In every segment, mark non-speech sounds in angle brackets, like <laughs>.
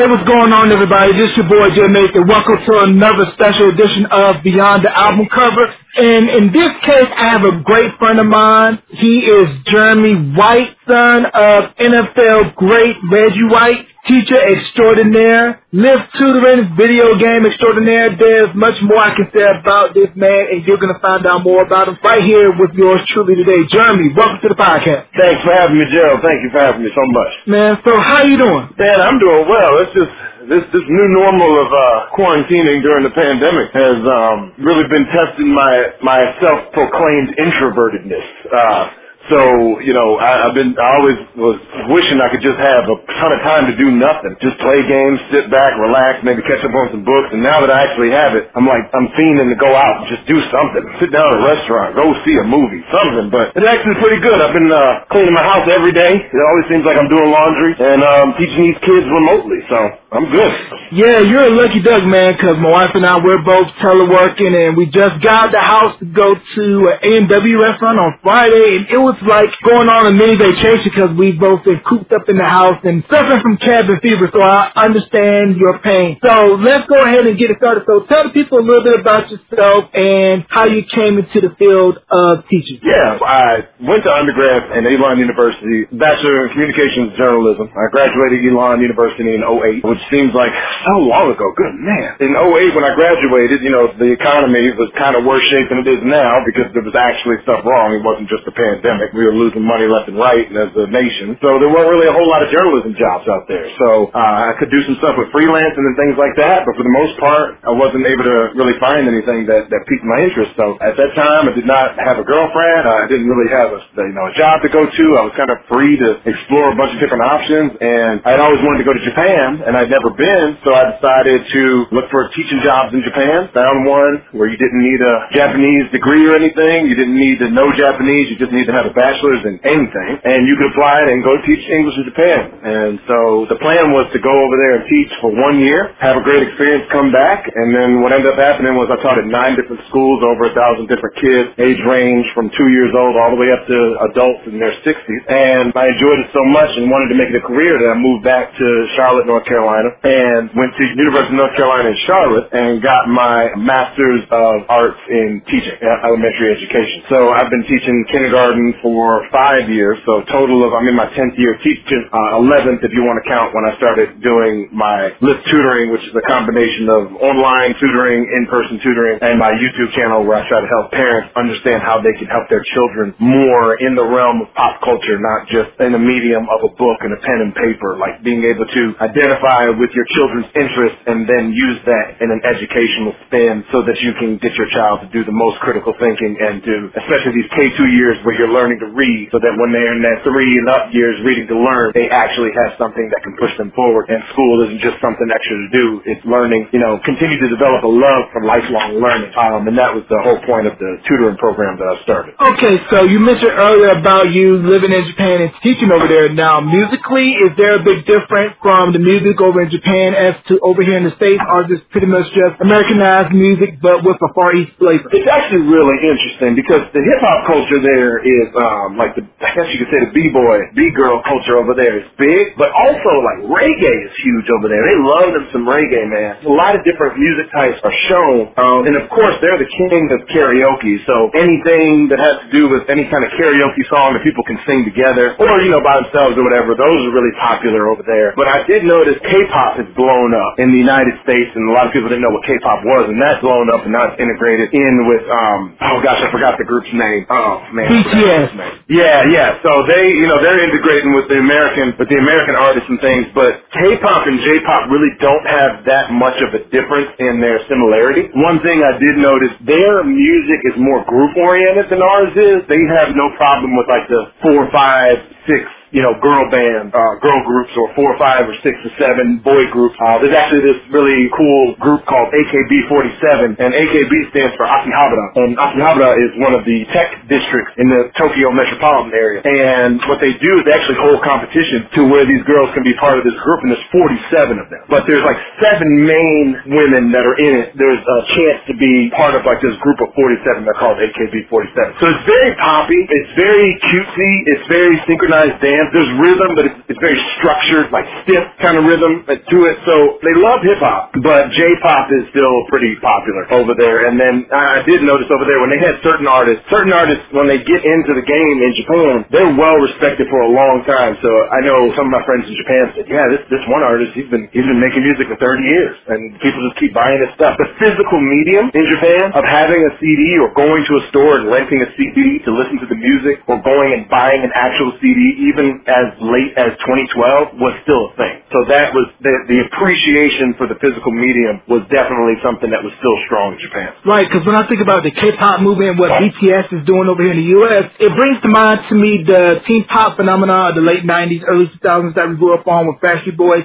Hey, what's going on, everybody? This your boy Jay Mason. Welcome to another special edition of Beyond the Album Cover. And in this case, I have a great friend of mine. He is Jeremy White, son of NFL great Reggie White, teacher extraordinaire, live tutoring, video game extraordinaire. There's much more I can say about this man, and you're going to find out more about him right here with yours truly today. Jeremy, welcome to the podcast. Thanks for having me, Gerald. Thank you for having me so much. Man, so how you doing? Man, I'm doing well. It's just this this new normal of uh quarantining during the pandemic has um really been testing my my self proclaimed introvertedness. Uh so, you know, I, I've been, I always was wishing I could just have a ton of time to do nothing. Just play games, sit back, relax, maybe catch up on some books. And now that I actually have it, I'm like, I'm fiending to go out and just do something. Sit down at a restaurant, go see a movie, something. But it's actually pretty good. I've been, uh, cleaning my house every day. It always seems like I'm doing laundry and, um, teaching these kids remotely. So, I'm good. Yeah, you're a lucky duck, man, because my wife and I, we're both teleworking, and we just got the house to go to an A&W restaurant on Friday, and it was like going on a mini vacation because we both been cooped up in the house and suffering from cabin fever, so I understand your pain. So let's go ahead and get it started. So tell the people a little bit about yourself and how you came into the field of teaching. Yeah, I went to undergrad at Elon University, Bachelor in Communications Journalism. I graduated Elon University in 08, which seems like so long ago. Good man. In 08, when I graduated, you know, the economy was kind of worse shape than it is now because there was actually stuff wrong. It wasn't just a pandemic. We were losing money left and right as a nation. So there weren't really a whole lot of journalism jobs out there. So uh, I could do some stuff with freelancing and things like that, but for the most part, I wasn't able to really find anything that, that piqued my interest. So at that time, I did not have a girlfriend. I didn't really have a, you know, a job to go to. I was kind of free to explore a bunch of different options, and I'd always wanted to go to Japan, and Never been so I decided to look for teaching jobs in Japan. Found one where you didn't need a Japanese degree or anything. You didn't need to know Japanese. You just need to have a bachelor's in anything. And you could apply it and go teach English in Japan. And so the plan was to go over there and teach for one year, have a great experience, come back. And then what ended up happening was I taught at nine different schools, over a thousand different kids, age range from two years old all the way up to adults in their 60s. And I enjoyed it so much and wanted to make it a career that I moved back to Charlotte, North Carolina and went to University of North Carolina in Charlotte and got my Master's of Arts in Teaching, uh, elementary education. So I've been teaching kindergarten for five years, so total of, I'm in my 10th year teaching, uh, 11th if you want to count when I started doing my lift tutoring, which is a combination of online tutoring, in-person tutoring, and my YouTube channel where I try to help parents understand how they can help their children more in the realm of pop culture, not just in the medium of a book and a pen and paper, like being able to identify with your children's interests and then use that in an educational spin so that you can get your child to do the most critical thinking and do, especially these K2 years where you're learning to read so that when they're in that three and up years reading to learn, they actually have something that can push them forward. And school isn't just something extra to do. It's learning, you know, continue to develop a love for lifelong learning. Um, and that was the whole point of the tutoring program that I started. Okay, so you mentioned earlier about you living in Japan and teaching over there. Now, musically, is there a big difference from the music over in Japan as to over here in the States, is this pretty much just Americanized music but with a Far East flavor? It's actually really interesting because the hip hop culture there is um like the I guess you could say the b boy, b girl culture over there is big, but also like reggae is huge over there. They love them some reggae, man. A lot of different music types are shown, um, and of course they're the king of karaoke. So anything that has to do with any kind of karaoke song that people can sing together, or you know by themselves or whatever, those are really popular over there. But I did notice K-pop has blown up in the United States, and a lot of people didn't know what K-pop was, and that's blown up, and now it's integrated in with um oh gosh, I forgot the group's name. Oh man, I forgot the BTS. name. Yeah, yeah. So they, you know, they're integrating with the American, with the American artists and things, but K-pop and J-pop really don't have that much of a difference in their similarity. One thing I did notice, their music is more group oriented than ours is. They have no problem with like the four, five, six you know, girl band, uh, girl groups or four or five or six or seven boy groups. Uh, there's actually this really cool group called AKB47 and AKB stands for Akihabara. And Akihabara is one of the tech districts in the Tokyo metropolitan area. And what they do is they actually hold competition to where these girls can be part of this group and there's 47 of them. But there's like seven main women that are in it. There's a chance to be part of like this group of 47 they're called AKB47. So it's very poppy. It's very cutesy. It's very synchronized dance dance. There's rhythm, but it's, it's very structured, like stiff kind of rhythm to it. So they love hip hop, but J-pop is still pretty popular over there. And then I did notice over there when they had certain artists, certain artists when they get into the game in Japan, they're well respected for a long time. So I know some of my friends in Japan said, yeah, this this one artist, he's been he's been making music for 30 years, and people just keep buying his stuff. The physical medium in Japan of having a CD or going to a store and renting a CD to listen to the music, or going and buying an actual CD, even as late as 2012, was still a thing. So that was the, the appreciation for the physical medium was definitely something that was still strong in Japan. Right, because when I think about the K-pop movement and what BTS is doing over here in the U.S., it brings to mind to me the teen pop phenomenon of the late 90s, early 2000s that we grew up on with Backstreet Boys,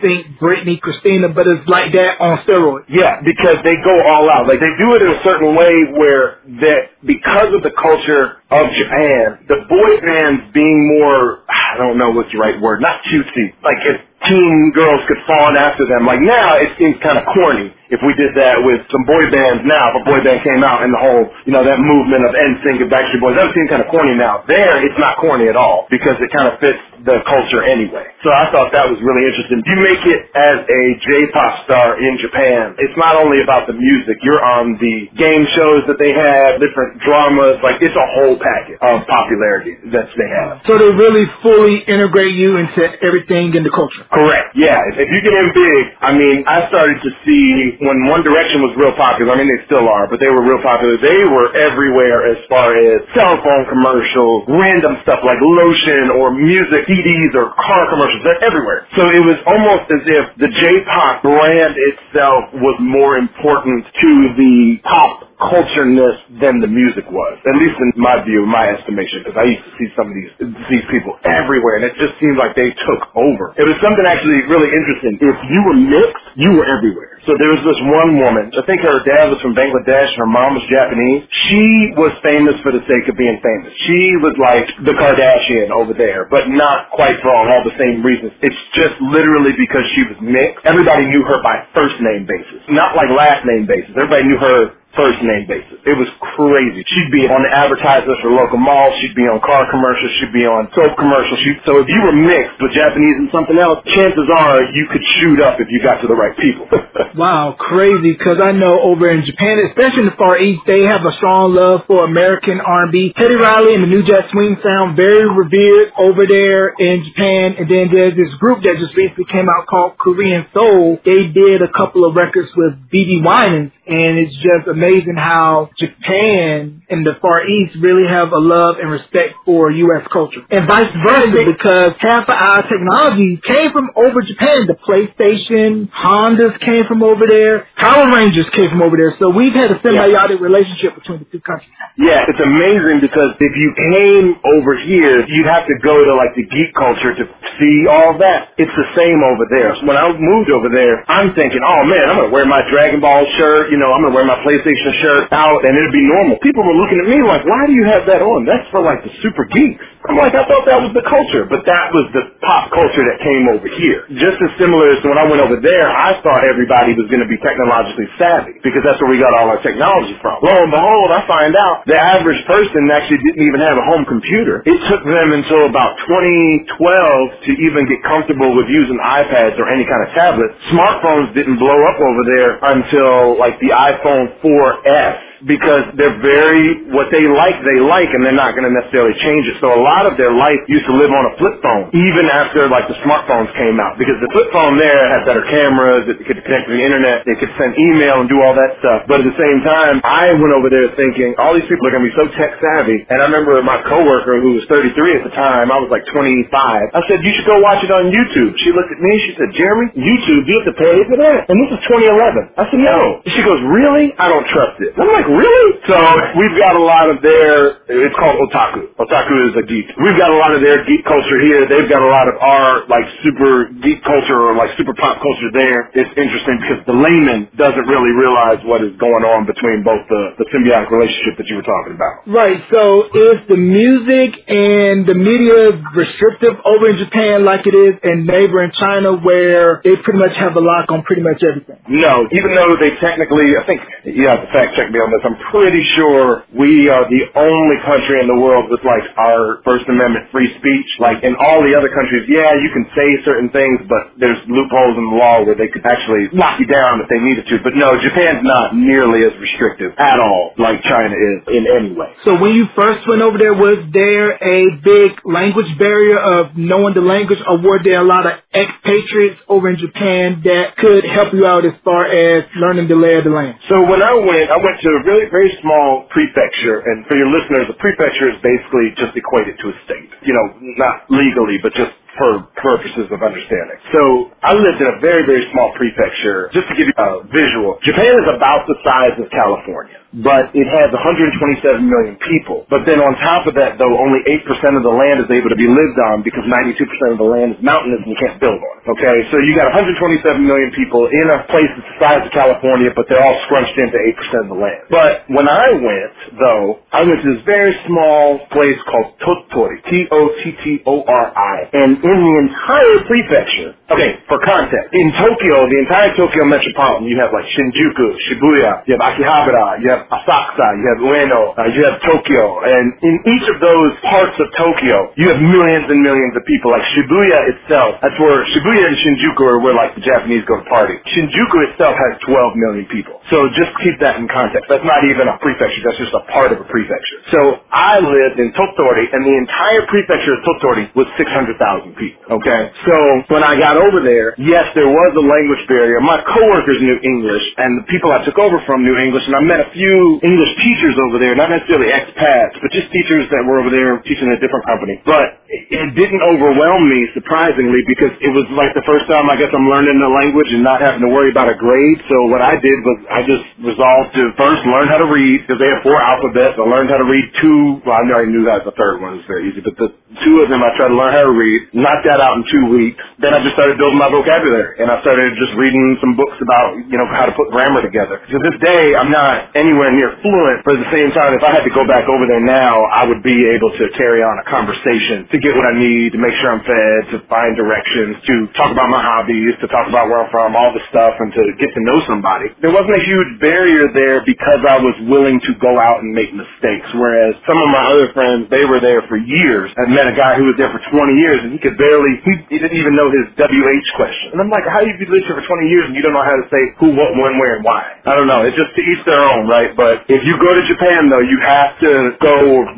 NSYNC, Britney, Christina, but it's like that on steroids. Yeah, because they go all out. Like they do it in a certain way where that because of the culture of Japan, the boy bands being more I don't know what's the right word, not cutesy. Like if teen girls could fawn after them. Like now it seems kind of corny if we did that with some boy bands now, if a boy band came out and the whole, you know, that movement of NSYNC and Backstreet Boys, that would seem kind of corny now. There, it's not corny at all because it kind of fits the culture anyway. So I thought that was really interesting. You make it as a J-pop star in Japan. It's not only about the music. You're on the game shows that they have, different dramas. Like it's a whole packet of popularity that they have. So they really fully integrate you into everything in the culture. Correct. Yeah. If, if you get in big, I mean, I started to see when One Direction was real popular, I mean they still are, but they were real popular. They were everywhere as far as cell phone commercials, random stuff like lotion or music, CDs or car commercials. They're everywhere. So it was almost as if the J-pop brand itself was more important to the pop cultureness than the music was. At least in my view, my estimation, because I used to see some of these these people everywhere, and it just seemed like they took over. It was something actually really interesting. If you were mixed, you were everywhere. So there was this one woman, I think her dad was from Bangladesh, and her mom was Japanese. She was famous for the sake of being famous. She was like the Kardashian over there, but not quite for all the same reasons. It's just literally because she was mixed. Everybody knew her by first name basis, not like last name basis. Everybody knew her first name basis. It was crazy. She'd be on the advertisements for local malls. She'd be on car commercials. She'd be on soap commercials. She, so if you were mixed with Japanese and something else, chances are you could shoot up if you got to the right people. <laughs> wow, crazy. Because I know over in Japan, especially in the Far East, they have a strong love for American R&B. Teddy Riley and the New Jack Swing sound very revered over there in Japan. And then there's this group that just recently came out called Korean Soul. They did a couple of records with BeBe Winans, and it's just amazing how Japan and the Far East really have a love and respect for U.S. culture. And vice versa, because half of our technology came from over Japan. The PlayStation, Hondas came from over there, Power Rangers came from over there. So we've had a symbiotic yeah. relationship between the two countries. Yeah, it's amazing because if you came over here, you'd have to go to like the geek culture to see all that. It's the same over there. When I moved over there, I'm thinking, oh man, I'm gonna wear my Dragon Ball shirt, you know, I'm gonna wear my PlayStation shirt out and it'd be normal. People were looking at me like, why do you have that on? That's for like the super geeks. I'm like, I thought that was the culture, but that was the pop culture that came over here. Just as similar as when I went over there, I thought everybody was going to be technologically savvy because that's where we got all our technology from. Lo and behold, I find out the average person actually didn't even have a home computer. It took them until about 2012 to even get comfortable with using iPads or any kind of tablet. Smartphones didn't blow up over there until like the iPhone 4S because they're very what they like they like and they're not going to necessarily change it. So a lot of their life used to live on a flip phone even after like the smartphones came out because the flip phone there had better cameras, it could connect to the internet, it could send email and do all that stuff. But at the same time, I went over there thinking all these people are going to be so tech savvy. And I remember my coworker who was 33 at the time, I was like 25. I said you should go watch it on YouTube. She looked at me, she said, Jeremy, YouTube, you have to pay for that. And this is 2011. I said no. She goes, really? I don't trust it. I'm like really? So we've got a lot of their, it's called otaku. Otaku is a geek. We've got a lot of their geek culture here. They've got a lot of our like super geek culture or like super pop culture there. It's interesting because the layman doesn't really realize what is going on between both the, the symbiotic relationship that you were talking about. Right. So is the music and the media restrictive over in Japan like it is in neighboring China where they pretty much have a lock on pretty much everything? No, even though they technically, I think, yeah, have fact check me on this because I'm pretty sure we are the only country in the world with like our First Amendment free speech. Like in all the other countries, yeah, you can say certain things, but there's loopholes in the law where they could actually lock you down if they needed to. But no, Japan's not nearly as restrictive at all like China is in any way. So when you first went over there, was there a big language barrier of knowing the language, or were there a lot of expatriates over in Japan that could help you out as far as learning the lay of the land? So when I went, I went to really very small prefecture, and for your listeners, a prefecture is basically just equated to a state. You know, not legally, but just for purposes of understanding. So I lived in a very, very small prefecture. Just to give you a visual, Japan is about the size of California but it has 127 million people. But then on top of that, though, only 8% of the land is able to be lived on because 92% of the land is mountainous and you can't build on. Okay, so you got 127 million people in a place that's the size of California, but they're all scrunched into 8% of the land. But when I went, though, I went to this very small place called Tottori, T-O-T-T-O-R-I, and in the entire prefecture, okay, for context, in Tokyo, the entire Tokyo metropolitan, you have like Shinjuku, Shibuya, you have Akihabara, you have have Asakusa, you have Ueno, uh, you have Tokyo, and in each of those parts of Tokyo, you have millions and millions of people. Like Shibuya itself, that's where Shibuya and Shinjuku are where like the Japanese go to party. Shinjuku itself has 12 million people. So just keep that in context. That's not even a prefecture, that's just a part of a prefecture. So I lived in Tottori, and the entire prefecture of Tottori was 600,000 people. Okay? So when I got over there, yes, there was a language barrier. My coworkers knew English, and the people I took over from knew English, and I met a few few English teachers over there, not necessarily expats, but just teachers that were over there teaching at a different company. But it didn't overwhelm me, surprisingly, because it was like the first time I guess I'm learning the language and not having to worry about a grade. So what I did was I just resolved to first learn how to read, because they have four alphabets. I learned how to read two. Well, I already knew that the third one was very easy, but the two of them I tried to learn how to read, knocked that out in two weeks. Then I just started building my vocabulary, and I started just reading some books about, you know, how to put grammar together. To this day, I'm not anywhere near fluent, but at the same time, if I had to go back over there now, I would be able to carry on a conversation to get what I need, to make sure I'm fed, to find directions, to talk about my hobbies, to talk about where I'm from, all the stuff, and to get to know somebody. There wasn't a huge barrier there because I was willing to go out and make mistakes, whereas some of my other friends, they were there for years. I met a guy who was there for 20 years, and he could barely, he, he didn't even know his WH question. And I'm like, how you been living here for 20 years and you don't know how to say who, what, when, where, and why? I don't know. It's just to each their own, right? But if you go to Japan, though, you have to go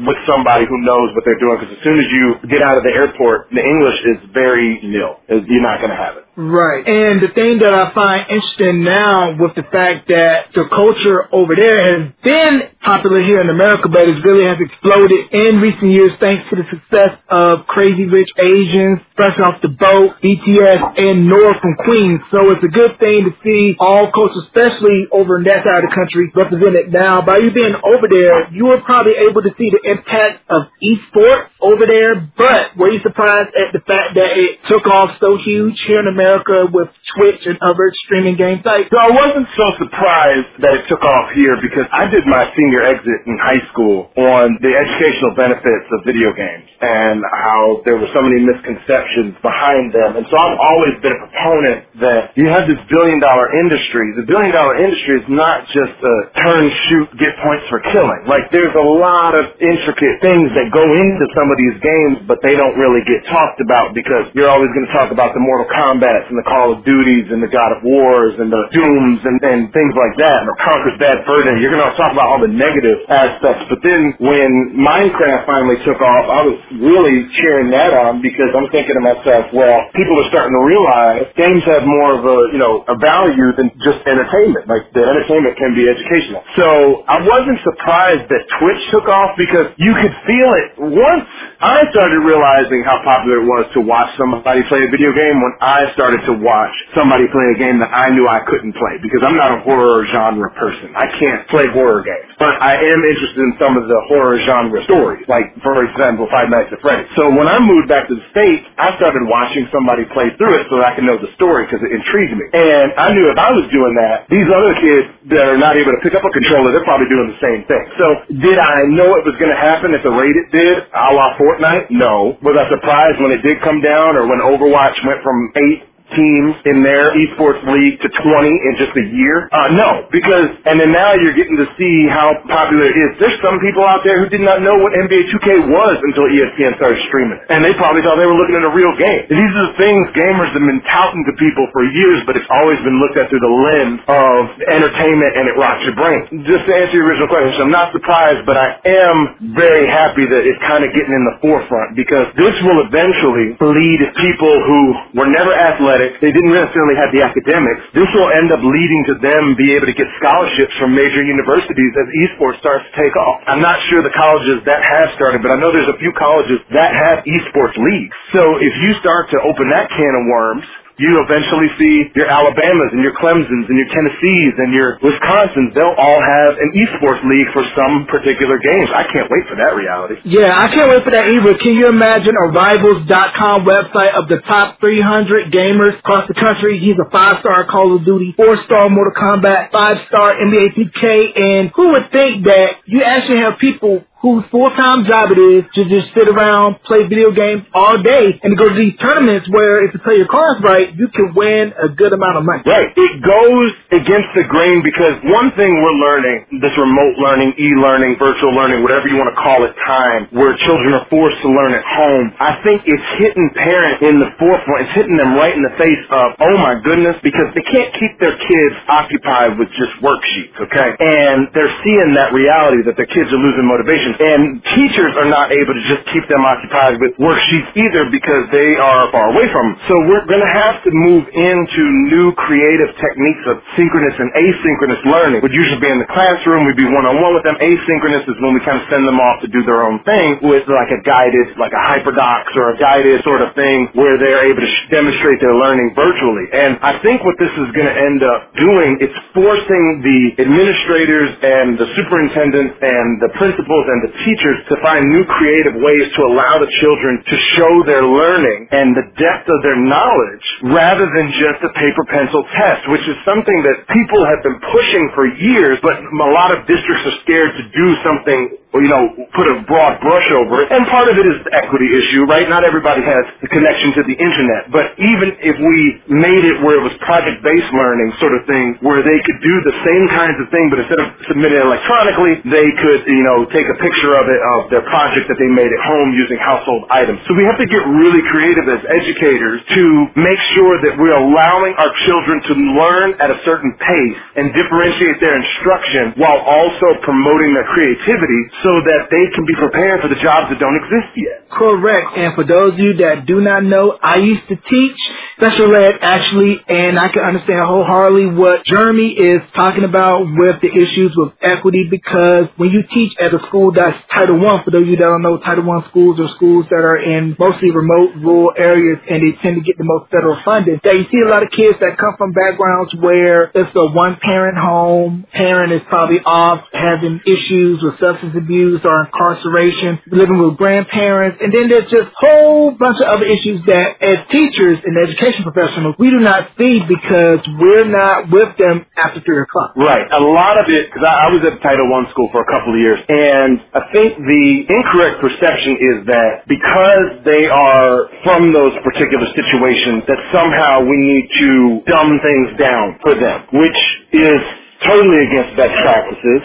with somebody who knows what they're doing, because as soon as you get out of the airport, the English is very nil. You're not going to have it. Right. And the thing that I find interesting now with the fact that the culture over there has been popular here in America, but it really has exploded in recent years thanks to the success of Crazy Rich Asians, Fresh Off the Boat, BTS, and Nora from Queens. So it's a good thing to see all cultures, especially over in that side of the country, represented. Now, by you being over there, you were probably able to see the impact of esports over there, but were you surprised at the fact that it took off so huge here in America? America with Twitch and other streaming game sites? So I wasn't so surprised that it took off here because I did my senior exit in high school on the educational benefits of video games and how there were so many misconceptions behind them. And so I've always been a proponent that you have this billion dollar industry. The billion dollar industry is not just a turn, shoot, get points for killing. Like there's a lot of intricate things that go into some of these games, but they don't really get talked about because you're always going to talk about the Mortal Kombat and the Call of Duties and the God of Wars and the Dooms and, and things like that, or Conker's Bad Fur Day. You're going to talk about all the negative aspects. But then when Minecraft finally took off, I was really cheering that on because I'm thinking to myself, well, people are starting to realize games have more of a, you know, a value than just entertainment. Like the entertainment can be educational. So I wasn't surprised that Twitch took off because you could feel it once I started realizing how popular it was to watch somebody play a video game when I started to watch somebody play a game that I knew I couldn't play because I'm not a horror genre person. I can't play horror games. But I am interested in some of the horror genre stories, like, for example, Five Nights at Freddy's. So when I moved back to the States, I started watching somebody play through it so that I could know the story because it intrigued me. And I knew if I was doing that, these other kids that are not able to pick up a controller, they're probably doing the same thing. So did I know it was going to happen at the rate it did, a la Fortnite? No. Was I surprised when it did come down or when Overwatch went from 8 teams in their esports league to 20 in just a year? Uh, no, because, and then now you're getting to see how popular it is. There's some people out there who did not know what NBA 2K was until ESPN started streaming. And they probably thought they were looking at a real game. These are the things gamers have been touting to people for years, but it's always been looked at through the lens of entertainment and it rots your brain. Just to answer your original question, I'm not surprised, but I am very happy that it's kind of getting in the forefront because this will eventually lead people who were never athletic, they didn't necessarily have the academics. This will end up leading to them be able to get scholarships from major universities as esports starts to take off. I'm not sure the colleges that have started, but I know there's a few colleges that have esports leagues. So if you start to open that can of worms, you eventually see your Alabamas and your Clemsons and your Tennessees and your Wisconsins. They'll all have an esports league for some particular games. I can't wait for that reality. Yeah, I can't wait for that either. Can you imagine a Rivals.com website of the top 300 gamers across the country? He's a five-star Call of Duty, four-star Mortal Kombat, five-star NBA 2K, and who would think that you actually have people whose full-time job it is to just sit around, play video games all day, and to go to these tournaments where if you play your cards right, you can win a good amount of money. Right. It goes against the grain because one thing we're learning, this remote learning, e-learning, virtual learning, whatever you want to call it, time, where children are forced to learn at home, I think it's hitting parents in the forefront. It's hitting them right in the face of, oh my goodness, because they can't keep their kids occupied with just worksheets, okay? And they're seeing that reality that their kids are losing motivation and teachers are not able to just keep them occupied with worksheets either because they are far away from them. So we're going to have to move into new creative techniques of synchronous and asynchronous learning. Would usually be in the classroom, we'd be one-on-one with them. Asynchronous is when we kind of send them off to do their own thing with like a guided, like a hyperdocs or a guided sort of thing where they're able to demonstrate their learning virtually. And I think what this is going to end up doing, it's forcing the administrators and the superintendents and the principals and the teachers to find new creative ways to allow the children to show their learning and the depth of their knowledge rather than just a paper pencil test, which is something that people have been pushing for years, but a lot of districts are scared to do something you know, put a broad brush over it. And part of it is the equity issue, right? Not everybody has the connection to the internet. But even if we made it where it was project-based learning sort of thing, where they could do the same kinds of thing, but instead of submitting it electronically, they could, you know, take a picture of it, of their project that they made at home using household items. So we have to get really creative as educators to make sure that we're allowing our children to learn at a certain pace and differentiate their instruction while also promoting their creativity so that they can be prepared for the jobs that don't exist yet. Correct. And for those of you that do not know, I used to teach special ed actually, and I can understand wholeheartedly what Jeremy is talking about with the issues with equity because when you teach at a school that's Title One, for those of you that don't know, Title One schools are schools that are in mostly remote rural areas and they tend to get the most federal funding. That you see a lot of kids that come from backgrounds where it's a one parent home, parent is probably off having issues with substance abuse or incarceration, living with grandparents, and then there's just whole bunch of other issues that as teachers and education education professionals, we do not feed because we're not with them after 3 o'clock. Right. A lot of it, because I, I was at Title I school for a couple of years, and I think the incorrect perception is that because they are from those particular situations, that somehow we need to dumb things down for them, which is totally against best practices.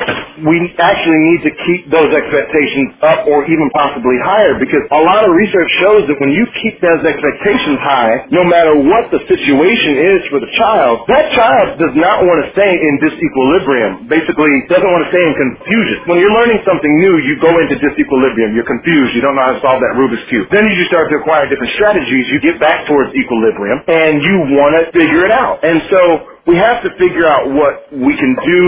We actually need to keep those expectations up or even possibly higher because a lot of research shows that when you keep those expectations high, no matter what the situation is for the child, that child does not want to stay in disequilibrium. Basically, doesn't want to stay in confusion. When you're learning something new, you go into disequilibrium. You're confused. You don't know how to solve that Rubik's Cube. Then as you start to acquire different strategies. You get back towards equilibrium and you want to figure it out. And so we have to figure out what we can do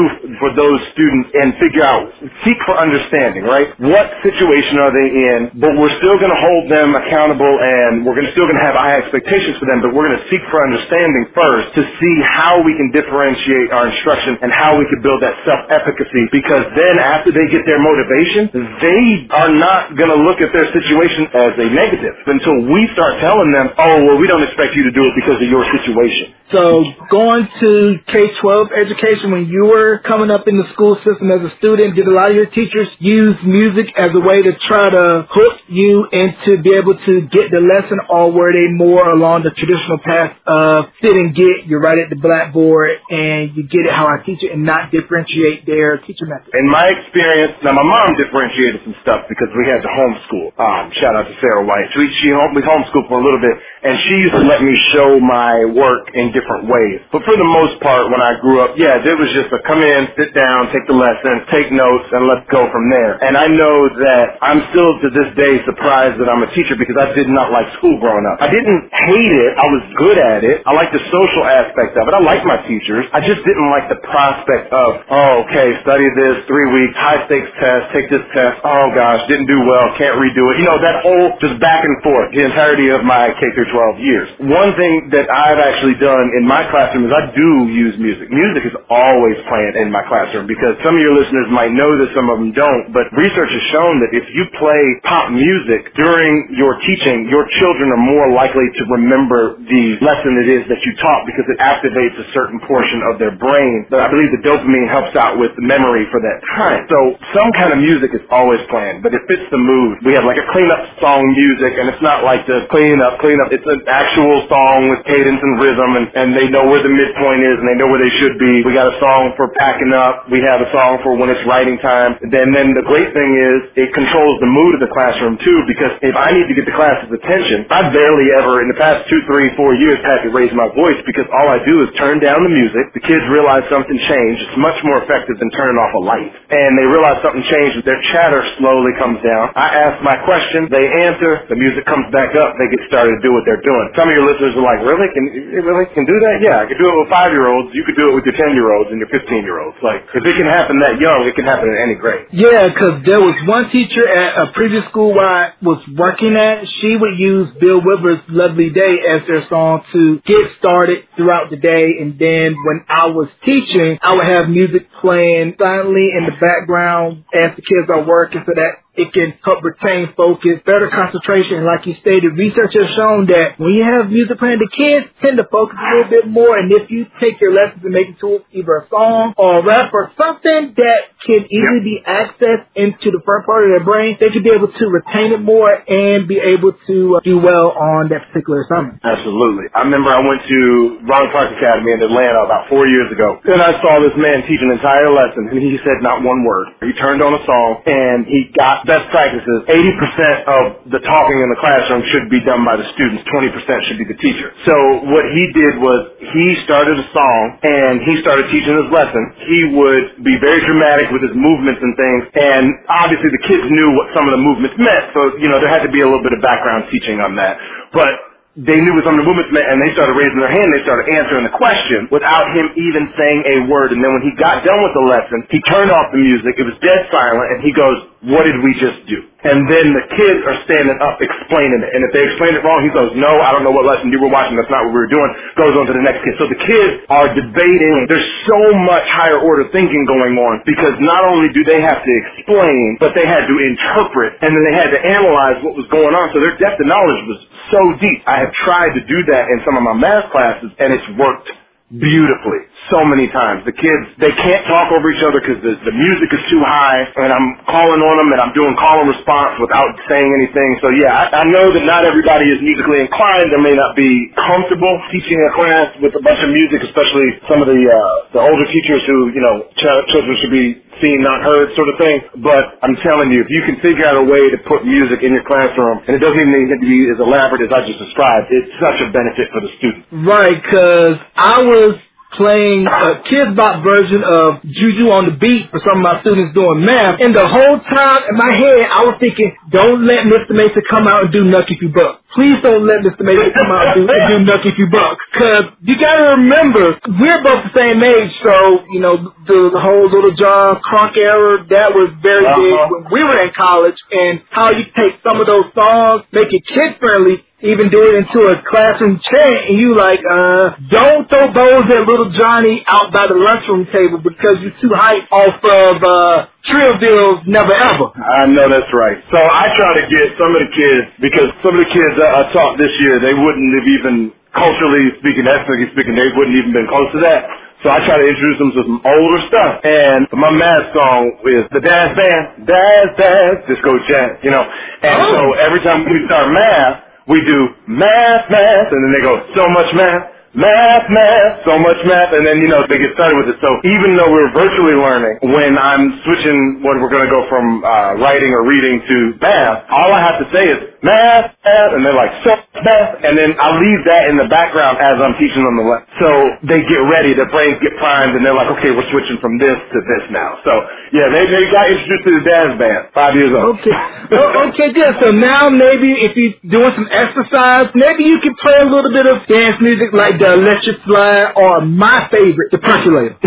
for those students and figure out, seek for understanding, right? What situation are they in? But we're still going to hold them accountable and we're gonna, still going to have high expectations for them, but we're going to seek for understanding first to see how we can differentiate our instruction and how we can build that self-efficacy because then after they get their motivation, they are not going to look at their situation as a negative until we start telling them, oh, well, we don't expect you to do it because of your situation. So going to to K-12 education when you were coming up in the school system as a student? Did a lot of your teachers use music as a way to try to hook you and to be able to get the lesson or were they more along the traditional path of sit and get, you're right at the blackboard and you get it how I teach it and not differentiate their teaching method? In my experience, now my mom differentiated some stuff because we had to homeschool. Um, shout out to Sarah White. She, she home, we homeschooled for a little bit and she used to let me show my work in different ways. But for the most part, when I grew up, yeah, it was just a come in, sit down, take the lesson, take notes, and let's go from there. And I know that I'm still to this day surprised that I'm a teacher because I did not like school growing up. I didn't hate it. I was good at it. I liked the social aspect of it. I liked my teachers. I just didn't like the prospect of, oh, okay, study this, three weeks, high stakes test, take this test. Oh gosh, didn't do well, can't redo it. You know, that whole just back and forth the entirety of my K through 12 years. One thing that I've actually done in my classroom is I do use music. Music is always playing in my classroom because some of your listeners might know this, some of them don't, but research has shown that if you play pop music during your teaching, your children are more likely to remember the lesson it is that you taught because it activates a certain portion of their brain. But I believe the dopamine helps out with the memory for that time. So some kind of music is always playing, but it fits the mood. We have like a cleanup song music and it's not like the clean up, clean up. It's an actual song with cadence and rhythm and, and they know where the midpoint is and they know where they should be. We got a song for packing up. We have a song for when it's writing time. Then, then the great thing is it controls the mood of the classroom too because if I need to get the class's attention, I barely ever in the past two, three, four years had to raise my voice because all I do is turn down the music. The kids realize something changed. It's much more effective than turning off a light. And they realize something changed. Their chatter slowly comes down. I ask my question. They answer. The music comes back up. They get started to do what they're doing. Some of your listeners are like, really? Can really can do that? Yeah, I can do it with five year olds. You could do it with your ten year olds and your fifteen year olds. Like, if it can happen that young, it can happen at any grade. Yeah, because there was one teacher at a previous school where I was working at. She would use Bill Withers' "Lovely Day" as their song to get started throughout the day, and then when I was teaching, I would have music playing silently in the background as the kids are working, so that it can help retain focus, better concentration. Like you stated, research has shown that when you have music playing, the kids tend to focus a little bit more. And if you take your lessons and make it to either a song or a rap or something that can easily be accessed into the front part of their brain, they can be able to retain it more and be able to uh, do well on that particular assignment. Absolutely. I remember I went to Ron Clark Academy in Atlanta about four years ago, and I saw this man teach an entire lesson, and he said not one word. He turned on a song, and he got best practices. 80% of the talking in the classroom should be done by the students. 20% should be the teacher. So what he did was he started a song, and he started teaching his lesson. He would be very dramatic with his movements and things, and obviously the kids knew what some of the movements meant, so, you know, there had to be a little bit of background teaching on that. But they knew what some of the movements meant and they started raising their hand, they started answering the question without him even saying a word. And then when he got done with the lesson, he turned off the music, it was dead silent, and he goes, what did we just do? And then the kids are standing up explaining it. And if they explain it wrong, he goes, no, I don't know what lesson you were watching, that's not what we were doing, goes on to the next kid. So the kids are debating, there's so much higher order thinking going on because not only do they have to explain, but they had to interpret and then they had to analyze what was going on. So their depth of knowledge was so deep. I have tried to do that in some of my math classes and it's worked beautifully so many times. The kids, they can't talk over each other because the, the music is too high and I'm calling on them and I'm doing call and response without saying anything. So yeah, I, I know that not everybody is musically inclined. They may not be comfortable teaching a class with a bunch of music, especially some of the, uh, the older teachers who, you know, ch- children should be seen, not heard sort of thing. But I'm telling you, if you can figure out a way to put music in your classroom, and it doesn't even need to be as elaborate as I just described, it's such a benefit for the student. Right, because I was playing a Kidz Bop version of Juju on the Beat for some of my students doing math. And the whole time in my head, I was thinking, don't let Mr. Mason come out and do Knuck If You Buck. Please don't let Mr. Mason come out and do, do Knuck If You Buck. Cause you gotta remember, we're both the same age, so, you know, the, the whole Lil Jon Crunk era, that was very Uh-huh. big when we were in college, and how you take some of those songs, make it kid friendly, even do it into a classroom chant, and you like, uh, don't throw bows at little Johnny out by the lunchroom table because you're too hyped off of, uh, Trillville's Never Ever. I know that's right. So I try to get some of the kids, because some of the kids that I taught this year, they wouldn't have even, culturally speaking, ethnically speaking, they wouldn't even been close to that. So I try to introduce them to some older stuff. And my math song is the Dazz Band, Daz, Daz, Disco Jazz, you know. And Oh. so every time we start math, we do math, math, and then they go, so much math. Math, math, so much math, and then, you know, they get started with it. So even though we're virtually learning, when I'm switching when we're going to go from uh, writing or reading to math, all I have to say is math, math, and they're like, so math, and then I leave that in the background as I'm teaching them the lesson. So they get ready, their brains get primed, and they're like, okay, we're switching from this to this now. So, yeah, they, they got introduced to the Dazz Band, five years old. Okay. Oh, okay, good. So now maybe if you're doing some exercise, maybe you can play a little bit of dance music like the electric slide or my favorite, the percolator. <laughs>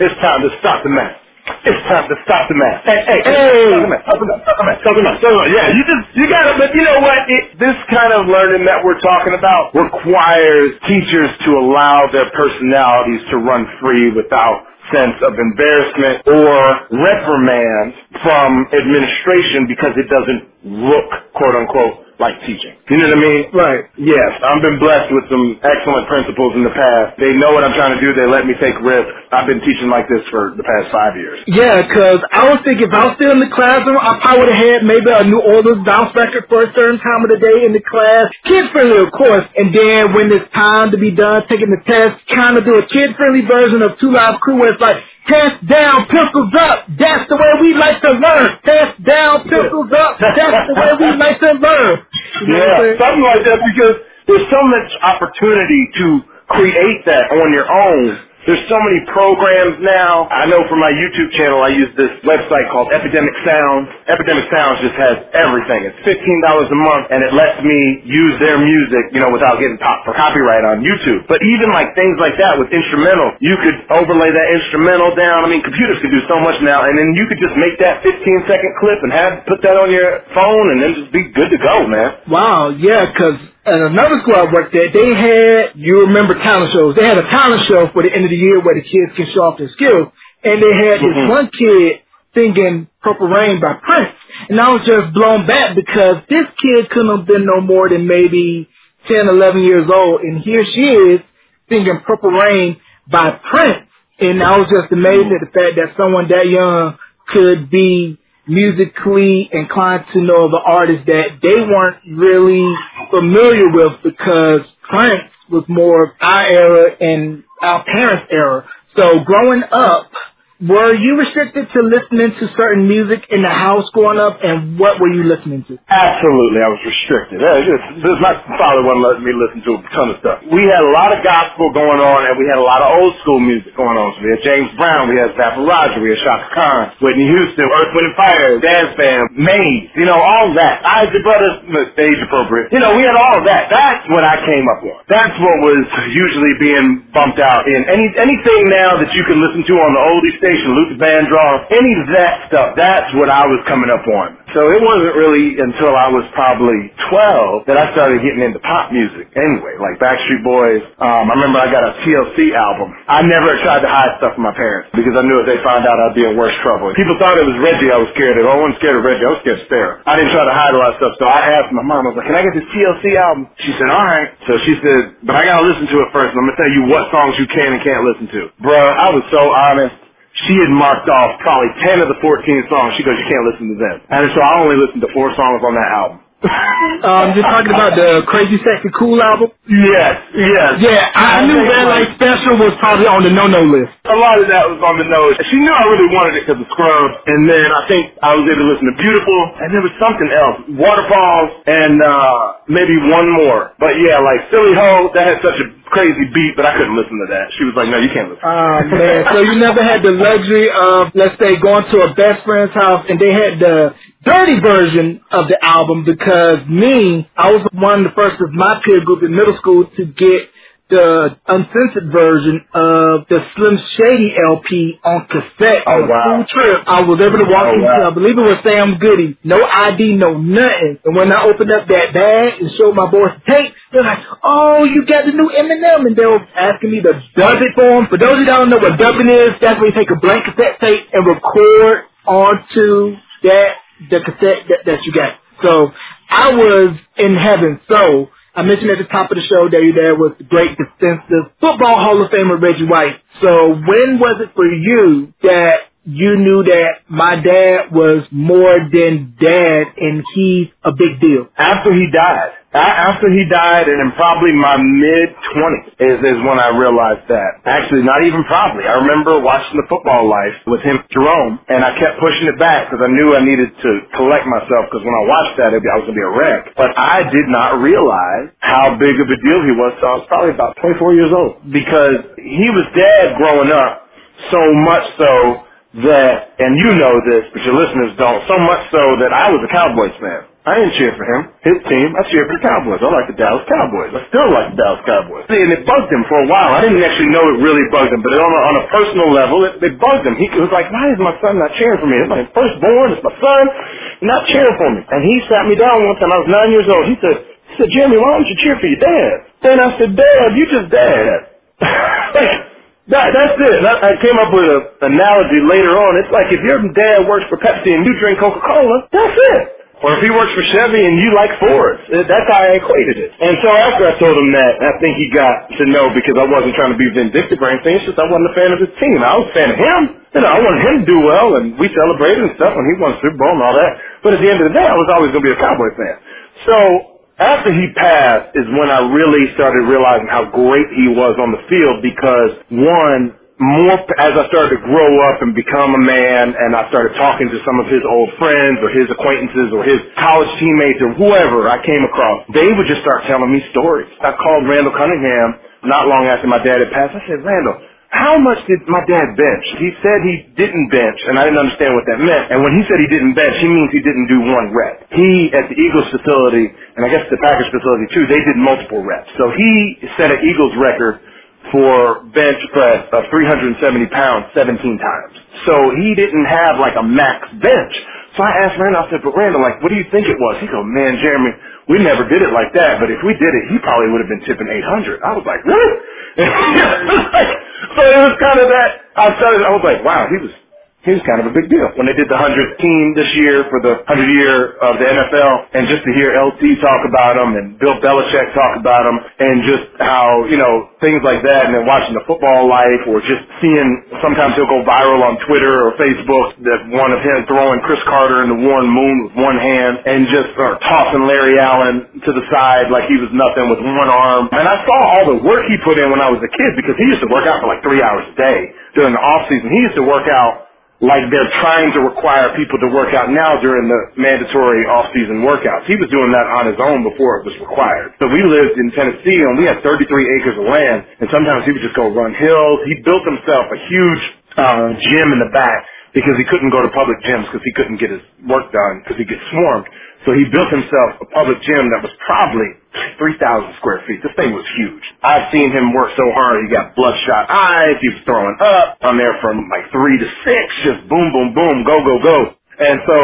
it's time to stop the math. It's time to stop the math. Hey, hey, Hey. stop the math, stop the math, stop the math, stop the math, stop the math. Yeah, you just, you gotta, but you know what? It, this kind of learning that we're talking about requires teachers to allow their personalities to run free without sense of embarrassment or reprimand from administration because it doesn't look, quote unquote, like teaching. You know what I mean? Right. Yes, I've been blessed with some excellent principals in the past. They know what I'm trying to do. They let me take risks. I've been teaching like this for the past five years. Yeah, 'cause I was thinking if I was still in the classroom, I probably would have had maybe a New Orleans bounce record for a certain time of the day in the class. Kid friendly, of course. And then when it's time to be done taking the test, kind of do a kid friendly version of Two Live Crew where it's like, Test down, pencils up. That's the way we like to learn. Test down, pencils up. That's the way we like to learn. You know Yeah, something like that because there's so much opportunity to create that on your own. There's so many programs now. I know for my YouTube channel, I use this website called Epidemic Sounds. Epidemic Sounds just has everything. It's $15 a month and it lets me use their music, you know, without getting popped for copyright on YouTube. But even like things like that with instrumental, you could overlay that instrumental down. I mean, computers can do so much now and then you could just make that 15 second clip and have, put that on your phone and then just be good to go, man. Wow, yeah, 'cause at another school I worked at, they had, you remember talent shows, they had a talent show for the end of the year where the kids can show off their skills. And they had this Mhm. one kid singing Purple Rain by Prince. And I was just blown back because this kid couldn't have been no more than maybe 10, 11 years old. And here she is singing Purple Rain by Prince. And I was just amazed at the fact that someone that young could be musically inclined to know of an artist that they weren't really familiar with because Prince was more of our era and our parents' era. So growing up, were you restricted to listening to certain music in the house growing up and what were you listening to? Absolutely, I was restricted. Uh, just, my father wasn't letting me listen to a ton of stuff. We had a lot of gospel going on, and we had a lot of old school music going on. So we had James Brown, we had Zapp & Roger, we had Chaka Khan, Whitney Houston, Earth, Wind and Fire, Dance Band, Maze, you know, all that. Isley Brothers, age appropriate. You know, we had all that. That's what I came up with. That's what was usually being bumped out in any anything now that you can listen to on the oldie station, Luther Vandross, any of that stuff. That's what I was coming up on. So it wasn't really until I was probably 12 that I started getting into pop music anyway, like Backstreet Boys. Um, I remember I got a TLC album. I never tried to hide stuff from my parents because I knew if they found out I'd be in worse trouble. People thought it was Reggie I was scared of. I wasn't scared of Reggie. I was scared of Sarah. I didn't try to hide a lot of stuff, so I asked my mom, I was like, can I get this TLC album? She said, all right. So she said, but I gotta listen to it first, and I'm gonna tell you what songs you can and can't listen to. Bruh, I was so honest she had marked off probably 10 of the 14 songs. She goes, you can't listen to them. And so I only listened to four songs on that album. <laughs> Um, you're talking about the Crazy Sexy Cool album? Yes, yes. Yeah, I knew Red Light Special was probably on the no-no list. A lot of that was on the no. She knew I really wanted it because of Scrubs. And then I think I was able to listen to Beautiful. And there was something else. Waterfalls and uh maybe one more. But yeah, like Silly Ho, that had such a crazy beat, but I couldn't listen to that. She was like, no, you can't listen. Oh man, <laughs> so you never had the luxury of, let's say, going to a best friend's house and they had the dirty version of the album because me, I was one of the first of my peer group in middle school to get the uncensored version of the Slim Shady LP on cassette Oh, on a wow. trip. I was able to walk Oh, into, wow. I believe it was Sam Goody, no ID, no nothing. And when I opened up that bag and showed my boys the tape, they're like, oh, you got the new Eminem. And they were asking me to dub it for them. For those who don't know what dubbing is, that's where you take a blank cassette tape and record onto that, the cassette that, that you got. So I was in heaven. So I mentioned at the top of the show that your dad was the great defensive football Hall of Famer Reggie White. So when was it for you that you knew that my dad was more than dad and he's a big deal? After he died. After he died and in probably my mid twenties is, is when I realized that. Actually, not even probably. I remember watching the football life with him, Jerome, and I kept pushing it back because I knew I needed to collect myself because when I watched that, I was going to be a wreck. But I did not realize how big of a deal he was. So I was probably about 24 years old because he was dad growing up so much so that, and you know this, but your listeners don't, so much so that I was a Cowboys fan. I didn't cheer for him, his team. I cheered for the Cowboys. I like the Dallas Cowboys. I still like the Dallas Cowboys. And it bugged him for a while. I didn't actually know it really bugged him, but on a, on a personal level, it, it bugged him. He was like, why is my son not cheering for me? It's my firstborn. It's my son. not cheering for me. And he sat me down one time. I was nine years old. He said, he said, Jeremy, why don't you cheer for your dad? Then I said, Dad, you just dad. <laughs> that, that's it. I, I came up with an analogy later on. It's like if your dad works for Pepsi and you drink Coca-Cola, that's it. Or if he works for Chevy and you like Fords. That's how I equated it. And so after I told him that, I think he got to know because I wasn't trying to be vindictive or anything. It's just I wasn't a fan of his team. I was a fan of him. You know, I wanted him to do well and we celebrated and stuff when he won Super Bowl and all that. But at the end of the day, I was always going to be a Cowboy fan. So after he passed is when I really started realizing how great he was on the field because one, more as I started to grow up and become a man and I started talking to some of his old friends or his acquaintances or his college teammates or whoever I came across, they would just start telling me stories. I called Randall Cunningham not long after my dad had passed. I said, Randall, how much did my dad bench? He said he didn't bench, and I didn't understand what that meant. And when he said he didn't bench, he means he didn't do one rep. He, at the Eagles facility, and I guess the Packers facility too, they did multiple reps. So he set an Eagles record for bench press of 370 pounds 17 times. So he didn't have like a max bench. So I asked Randall, I said, but Randall, like, what do you think it was? He goes, man, Jeremy, we never did it like that, but if we did it, he probably would have been tipping 800. I was like, really? <laughs> so it was kind of that, I started, I was like, wow, he was he was kind of a big deal. When they did the 100th team this year for the 100 year of the NFL, and just to hear LT talk about him and Bill Belichick talk about him, and just how, you know, things like that, and then watching the football life, or just seeing, sometimes he'll go viral on Twitter or Facebook, that one of him throwing Cris Carter in the Warren Moon with one hand, and just or tossing Larry Allen to the side like he was nothing with one arm. And I saw all the work he put in when I was a kid, because he used to work out for like three hours a day during the off season. He used to work out like they're trying to require people to work out now during the mandatory off-season workouts. He was doing that on his own before it was required. So we lived in Tennessee and we had 33 acres of land and sometimes he would just go run hills. He built himself a huge uh, gym in the back because he couldn't go to public gyms because he couldn't get his work done because he gets swarmed. So he built himself a public gym that was probably 3,000 square feet. This thing was huge. I've seen him work so hard. He got bloodshot eyes. He was throwing up. I'm there from like three to six, just boom, boom, boom, go, go, go. And so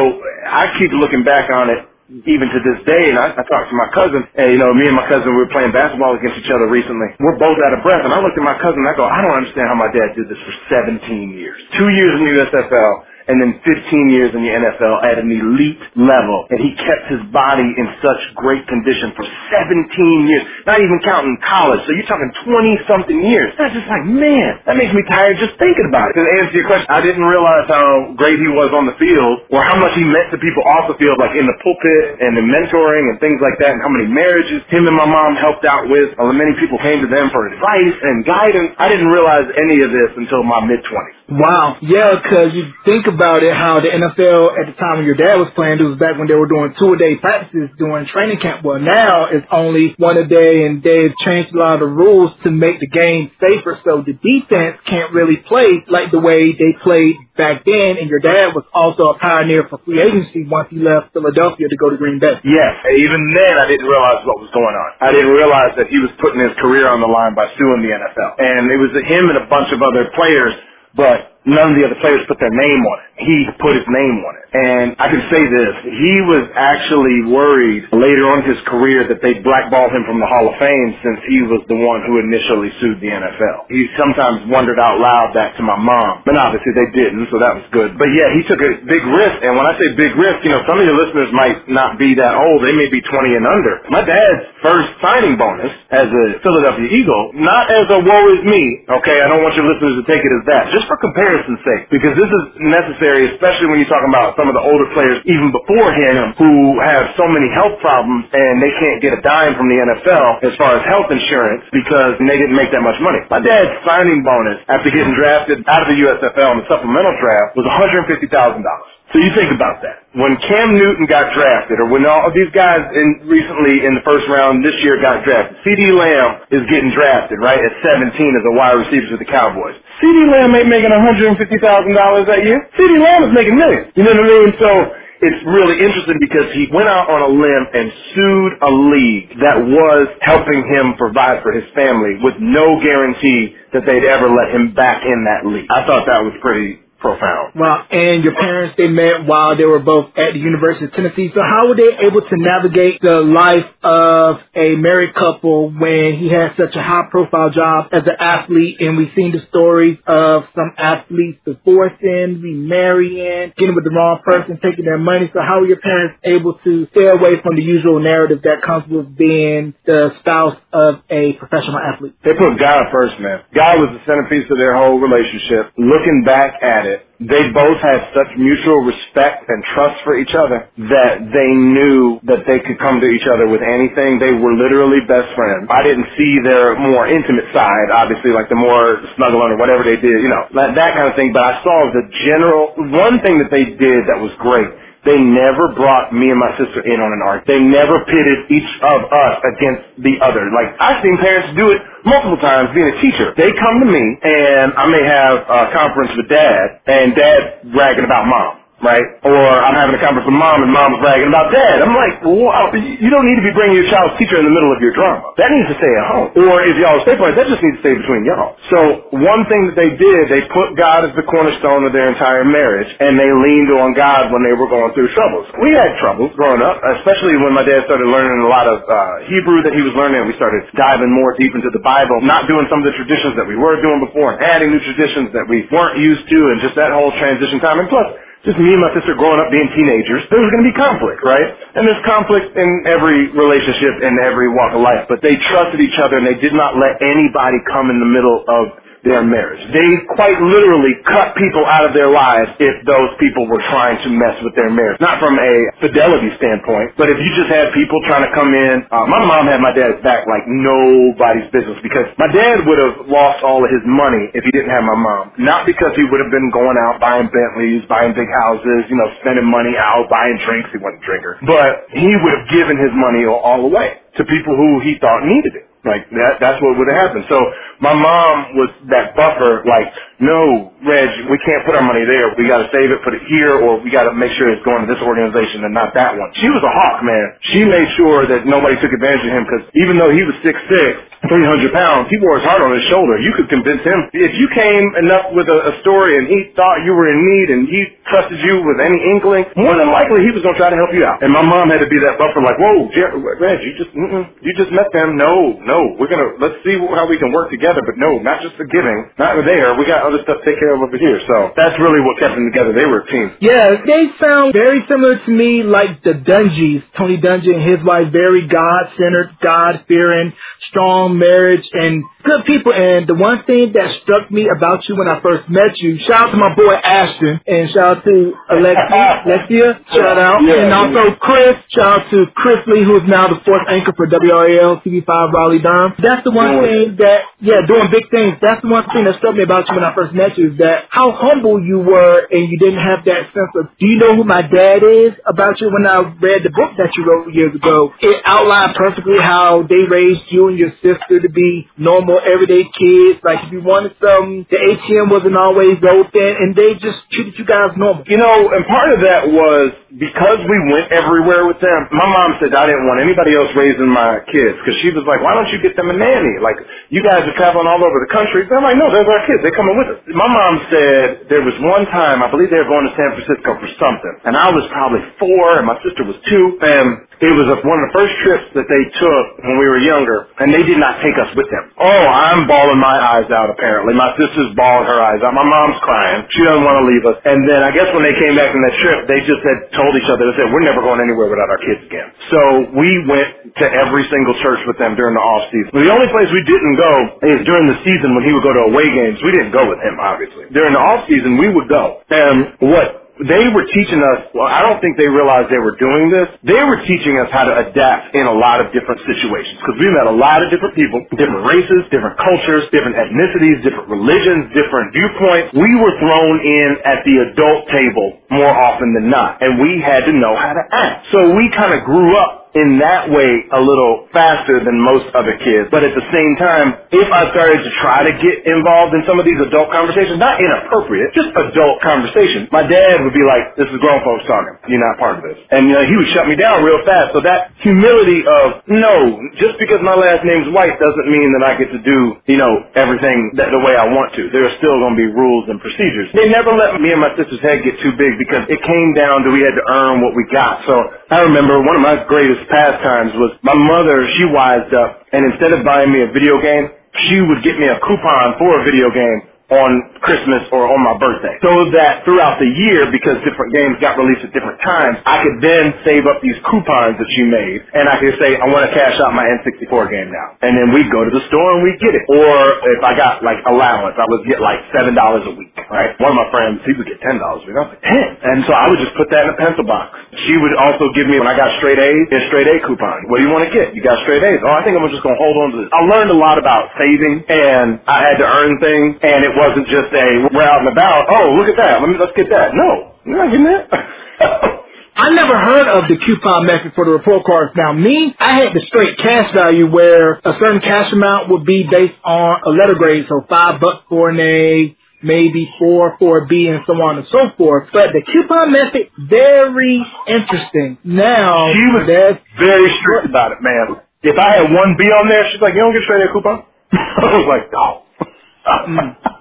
I keep looking back on it even to this day, and I, I talked to my cousin, and you know, me and my cousin, we were playing basketball against each other recently. We're both out of breath, and I looked at my cousin, and I go, I don't understand how my dad did this for 17 years. Two years in the USFL, and then 15 years in the NFL at an elite level. And he kept his body in such great condition for 17 years, not even counting college. So you're talking 20 something years. That's just like, man, that makes me tired just thinking about it. To answer your question, I didn't realize how great he was on the field or how much he meant to people off the field, like in the pulpit and in mentoring and things like that, and how many marriages him and my mom helped out with. Uh, many people came to them for advice and guidance. I didn't realize any of this until my mid 20s. Wow. Yeah, because you think about it, how the NFL at the time when your dad was playing, it was back when they were doing two a day practices during training camp. Well, now it's only one a day, and they've changed a lot of the rules to make the game safer. So the defense can't really play like the way they played back then. And your dad was also a pioneer for free agency once he left Philadelphia to go to Green Bay. Yes. Even then, I didn't realize what was going on. I didn't realize that he was putting his career on the line by suing the NFL. And it was him and a bunch of other players but none of the other players put their name on it. He put his name on it. And I can say this, he was actually worried later on in his career that they blackballed him from the Hall of Fame since he was the one who initially sued the NFL. He sometimes wondered out loud that to my mom, but obviously they didn't, so that was good. But yeah, he took a big risk, and when I say big risk, you know, some of your listeners might not be that old. They may be 20 and under. My dad's first signing bonus as a Philadelphia Eagle, not as a woe is me, okay? I don't want your listeners to take it as that, just for comparison's sake, because this is necessary, especially when you're talking about some of the older players even before him who have so many health problems and they can't get a dime from the NFL as far as health insurance because they didn't make that much money. My dad's signing bonus after getting drafted out of the USFL in the supplemental draft was $150,000. So you think about that. When Cam Newton got drafted, or when all of these guys in recently in the first round this year got drafted, CeeDee Lamb is getting drafted, right, at 17 as a wide receiver for the Cowboys. CeeDee Lamb ain't making $150,000 that year. CeeDee Lamb is making millions. You know what I mean? So it's really interesting because he went out on a limb and sued a league that was helping him provide for his family with no guarantee that they'd ever let him back in that league. I thought that was pretty profound. Well, and your parents, they met while they were both at the University of Tennessee. So how were they able to navigate the life of a married couple when he had such a high profile job as an athlete? And we've seen the stories of some athletes divorcing, remarrying, getting with the wrong person, taking their money. So how were your parents able to stay away from the usual narrative that comes with being the spouse of a professional athlete? They put God first, man. God was the centerpiece of their whole relationship. Looking back at it, it, they both had such mutual respect and trust for each other that they knew that they could come to each other with anything. They were literally best friends. I didn't see their more intimate side, obviously, like the more snuggling or whatever they did, you know, that, that kind of thing. But I saw the general, one thing that they did that was great they never brought me and my sister in on an arc. They never pitted each of us against the other. Like, I've seen parents do it multiple times being a teacher. They come to me and I may have a conference with dad and dad bragging about mom right? Or I'm having a conference with mom and mom's bragging about dad. I'm like, wow, you don't need to be bringing your child's teacher in the middle of your drama. That needs to stay at home. Or if y'all stay partners, that just needs to stay between y'all. So one thing that they did, they put God as the cornerstone of their entire marriage and they leaned on God when they were going through troubles. We had troubles growing up, especially when my dad started learning a lot of uh, Hebrew that he was learning and we started diving more deep into the Bible, not doing some of the traditions that we were doing before and adding new traditions that we weren't used to and just that whole transition time. And plus, just me and my sister growing up being teenagers, there was going to be conflict, right? And there's conflict in every relationship in every walk of life. But they trusted each other and they did not let anybody come in the middle of their marriage. They quite literally cut people out of their lives if those people were trying to mess with their marriage. Not from a fidelity standpoint, but if you just had people trying to come in. Uh, my mom had my dad's back like nobody's business because my dad would have lost all of his money if he didn't have my mom. Not because he would have been going out buying Bentleys, buying big houses, you know, spending money out, buying drinks. He wasn't a drinker. But he would have given his money all, away to people who he thought needed it. Like that, that's what would have happened. So my mom was that buffer, like, no, Reg, we can't put our money there. We gotta save it, put it here, or we gotta make sure it's going to this organization and not that one. She was a hawk, man. She made sure that nobody took advantage of him because even though he was six six, 300 pounds, he wore his heart on his shoulder. You could convince him. If you came enough with a, a story and he thought you were in need and he trusted you with any inkling, more than likely he was going to try to help you out. And my mom had to be that buffer like, whoa, Jer- Reg, you just, you just met them. No, no, we're going to, let's see how we can work together. But no, not just the giving, not there. We got other stuff to take care of over here. So that's really what kept them together. They were a team. Yeah, they sound very similar to me like the Dungies. Tony Dungy and his wife, very God-centered, God-fearing, strong marriage and good people. And the one thing that struck me about you when I first met you, shout out to my boy Ashton and shout out to Alexia, <laughs> Alexia shout out. Yeah, and also Chris, shout out to Chris Lee, who is now the fourth anchor for WRAL TV5 Raleigh Durham. That's the one thing that, yeah, doing big things. That's the one thing that struck me about you when I first met you is that how humble you were and you didn't have that sense of, do you know who my dad is about you? When I read the book that you wrote years ago, it outlined perfectly how they raised you and your sister to be normal, everyday kids. Like if you wanted something, the ATM wasn't always open, and they just treated you guys normal. You know, and part of that was because we went everywhere with them. My mom said I didn't want anybody else raising my kids because she was like, "Why don't you get them a nanny? Like you guys are traveling all over the country. But I'm like, no, those are our kids. They're coming with us. My mom said there was one time, I believe they were going to San Francisco for something, and I was probably four, and my sister was two, and it was one of the first trips that they took when we were younger, and they did not take us with them. Oh, I'm bawling my eyes out apparently. My sister's bawling her eyes out. My mom's crying. She doesn't want to leave us. And then I guess when they came back from that trip, they just had told each other, they said, we're never going anywhere without our kids again. So we went to every single church with them during the off season. The only place we didn't go is during the season when he would go to away games. We didn't go with him, obviously. During the off season, we would go. And what they were teaching us, well, I don't think they realized they were doing this. They were teaching us how to adapt in a lot of different situations because we met a lot of different people, different races, different cultures, different ethnicities, different religions, different viewpoints. We were thrown in at the adult table more often than not and we had to know how to act. So we kind of grew up in that way a little faster than most other kids. But at the same time, if I started to try to get involved in some of these adult conversations, not inappropriate, just adult conversations, my dad would be like, this is grown folks talking. You're not part of this. And you know, he would shut me down real fast. So that humility of, no, just because my last name's White doesn't mean that I get to do, you know, everything that, the way I want to. There are still going to be rules and procedures. They never let me and my sister's head get too big because it came down to we had to earn what we got. So I remember one of my greatest pastimes was my mother, she wised up, and instead of buying me a video game, she would get me a coupon for a video game on Christmas or on my birthday. So that throughout the year, because different games got released at different times, I could then save up these coupons that she made and I could say, I want to cash out my N64 game now. And then we'd go to the store and we'd get it. Or if I got like allowance, I would get like $7 a week, right? One of my friends, he would get $10 a week. I was like, 10 And so I would just put that in a pencil box. She would also give me, when I got straight A's, a straight A coupon. What do you want to get? You got straight A's. Oh, I think I'm just going to hold on to this. I learned a lot about saving and I had to earn things and it wasn't just a we're out and about. Oh, look at that. Let me let's get that. No, you're not getting that. <laughs> I never heard of the coupon method for the report cards. Now, me, I had the straight cash value where a certain cash amount would be based on a letter grade, so five bucks for an A, maybe four for a B, and so on and so forth. But the coupon method, very interesting. Now, she was very strict about it, man. If I had one B on there, she's like, "You don't get straight A coupon." <laughs> I was like, "Oh." mm. <laughs>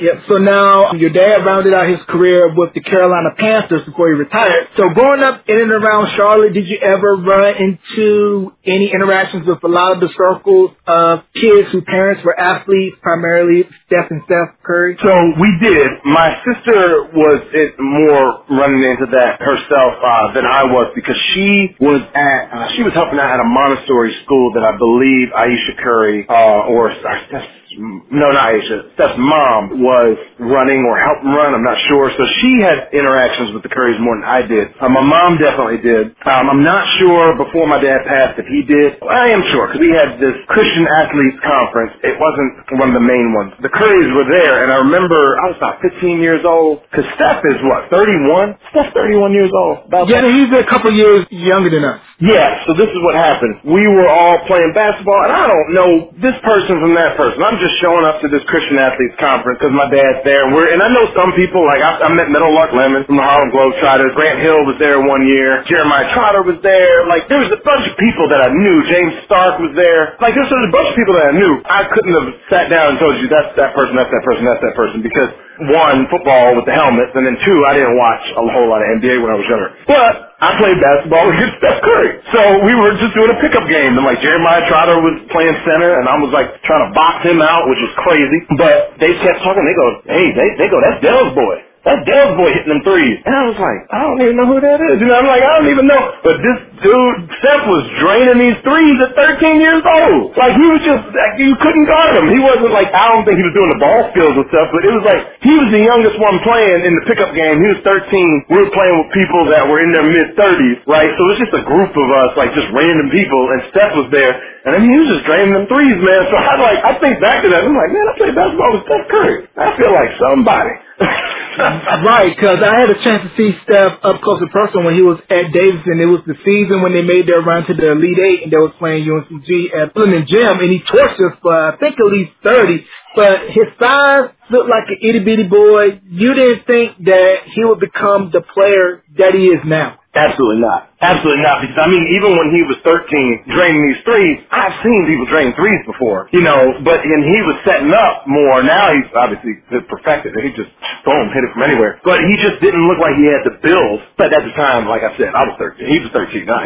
Yep. So now your dad rounded out his career with the Carolina Panthers before he retired. So growing up in and around Charlotte, did you ever run into any interactions with a lot of the circles of kids whose parents were athletes, primarily Steph and Steph Curry? So we did. My sister was more running into that herself uh, than I was because she was at uh, she was helping out at a Montessori school that I believe Ayesha Curry uh, or uh, no, not Ayesha, Steph's mom was running or helping run, I'm not sure. So she had interactions with the Currys more than I did. Uh, my mom definitely did. Um, I'm not sure before my dad passed if he did. I am sure because we had this Christian Athletes Conference. It wasn't one of the main ones. The Currys were there and I remember I was about 15 years old because Steph is what, 31? Steph's 31 years old. About yeah, he's a couple years younger than us. Yeah, so this is what happened. We were all playing basketball, and I don't know this person from that person. I'm just showing up to this Christian Athletes Conference because my dad's there, and we're and I know some people like I, I met Meadowlark Lemon from the Harlem Globetrotters. Grant Hill was there one year. Jeremiah Trotter was there. Like there was a bunch of people that I knew. James Stark was there. Like there was a bunch of people that I knew. I couldn't have sat down and told you that's that person, that's that person, that's that person because one, football with the helmets, and then two, I didn't watch a whole lot of NBA when I was younger. But I played basketball against Steph Curry. So we were just doing a pickup game. And like Jeremiah Trotter was playing center and I was like trying to box him out, which was crazy. But they kept talking. They go, hey, they, they go, that's Dell's boy. That Dell's boy hitting them threes. And I was like, I don't even know who that is. You know, I'm like, I don't even know. But this dude, Steph was draining these threes at 13 years old. Like he was just, like, you couldn't guard him. He wasn't like, I don't think he was doing the ball skills and stuff, but it was like, he was the youngest one playing in the pickup game. He was 13. We were playing with people that were in their mid 30s, right? So it was just a group of us, like just random people, and Steph was there. And mean, he was just draining them threes, man. So I like, I think back to that. I'm like, man, I played basketball with Steph Curry. I feel like somebody. <laughs> right, because I had a chance to see Steph up close and personal when he was at Davidson. It was the season when they made their run to the Elite Eight, and they was playing UNCG at Fullerton Gym, and he torched us for I think at least thirty. but his size looked like an itty bitty boy. You didn't think that he would become the player that he is now. Absolutely not. Absolutely not. Because I mean, even when he was 13, draining these threes, I've seen people drain threes before, you know. But and he was setting up more. Now he's obviously perfected. He just boom hit it from anywhere. But he just didn't look like he had the build. But at the time, like I said, I was 13. He was 13. Not,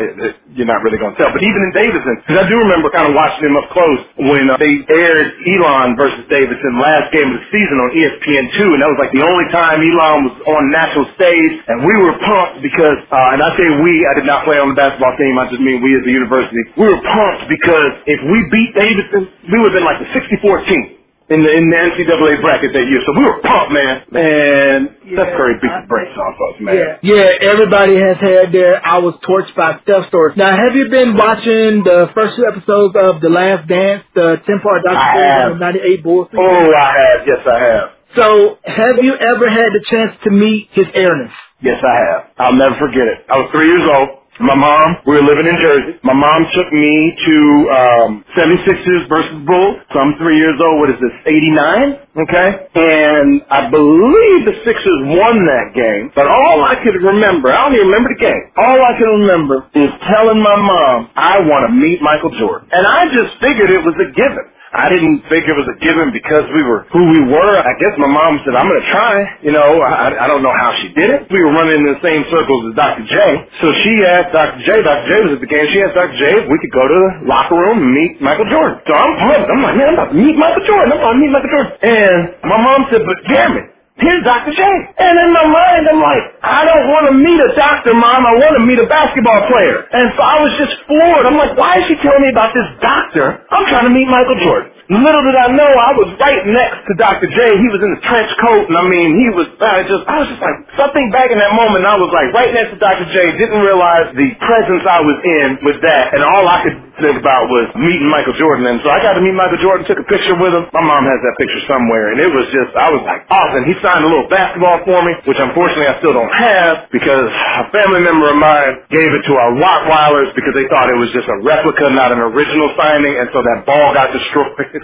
you're not really going to tell. But even in Davidson, because I do remember kind of watching him up close when uh, they aired Elon versus Davidson last game of the season on ESPN2, and that was like the only time Elon was on national stage, and we were pumped because, uh, and I say we, I did not play on the basketball team. I just mean we as a university. We were pumped because if we beat Davidson, we would have been like the 64 team in the in the NCAA bracket that year. So we were pumped, man. Man, yeah, Steph Curry beat the brakes off us, man. Yeah, yeah. Everybody has had their I was torched by Steph stories. Now, have you been watching the first two episodes of The Last Dance, the ten part documentary on '98 Bulls? Oh, I have. Yes, I have. So, have you ever had the chance to meet his airness? Yes, I have. I'll never forget it. I was three years old. My mom, we were living in Jersey. My mom took me to um 76ers versus Bulls. So I'm three years old. What is this, 89? Okay. And I believe the Sixers won that game. But all I could remember, I don't even remember the game. All I can remember is telling my mom, I want to meet Michael Jordan. And I just figured it was a given. I didn't think it was a given because we were who we were. I guess my mom said, I'm going to try. You know, I, I don't know how she did it. We were running in the same circles as Dr. J. So she asked Dr. J, Dr. J was at the game, she asked Dr. J if we could go to the locker room and meet Michael Jordan. So I'm pumped. I'm like, man, I'm about to meet Michael Jordan. I'm about to meet Michael Jordan. And my mom said, but damn it. Here's Dr. J. And in my mind, I'm like, I don't want to meet a doctor, Mom. I want to meet a basketball player. And so I was just floored. I'm like, why is she telling me about this doctor? I'm trying to meet Michael Jordan. Little did I know, I was right next to Dr. J. He was in the trench coat, and I mean, he was, I just, I was just like, something back in that moment, I was like right next to Dr. J. Didn't realize the presence I was in with that, and all I could think about was meeting Michael Jordan. And so I got to meet Michael Jordan, took a picture with him. My mom has that picture somewhere, and it was just, I was like, awesome. He signed a little basketball for me, which unfortunately I still don't have because a family member of mine gave it to our Rottweilers because they thought it was just a replica, not an original signing, and so that ball got destroyed. <laughs>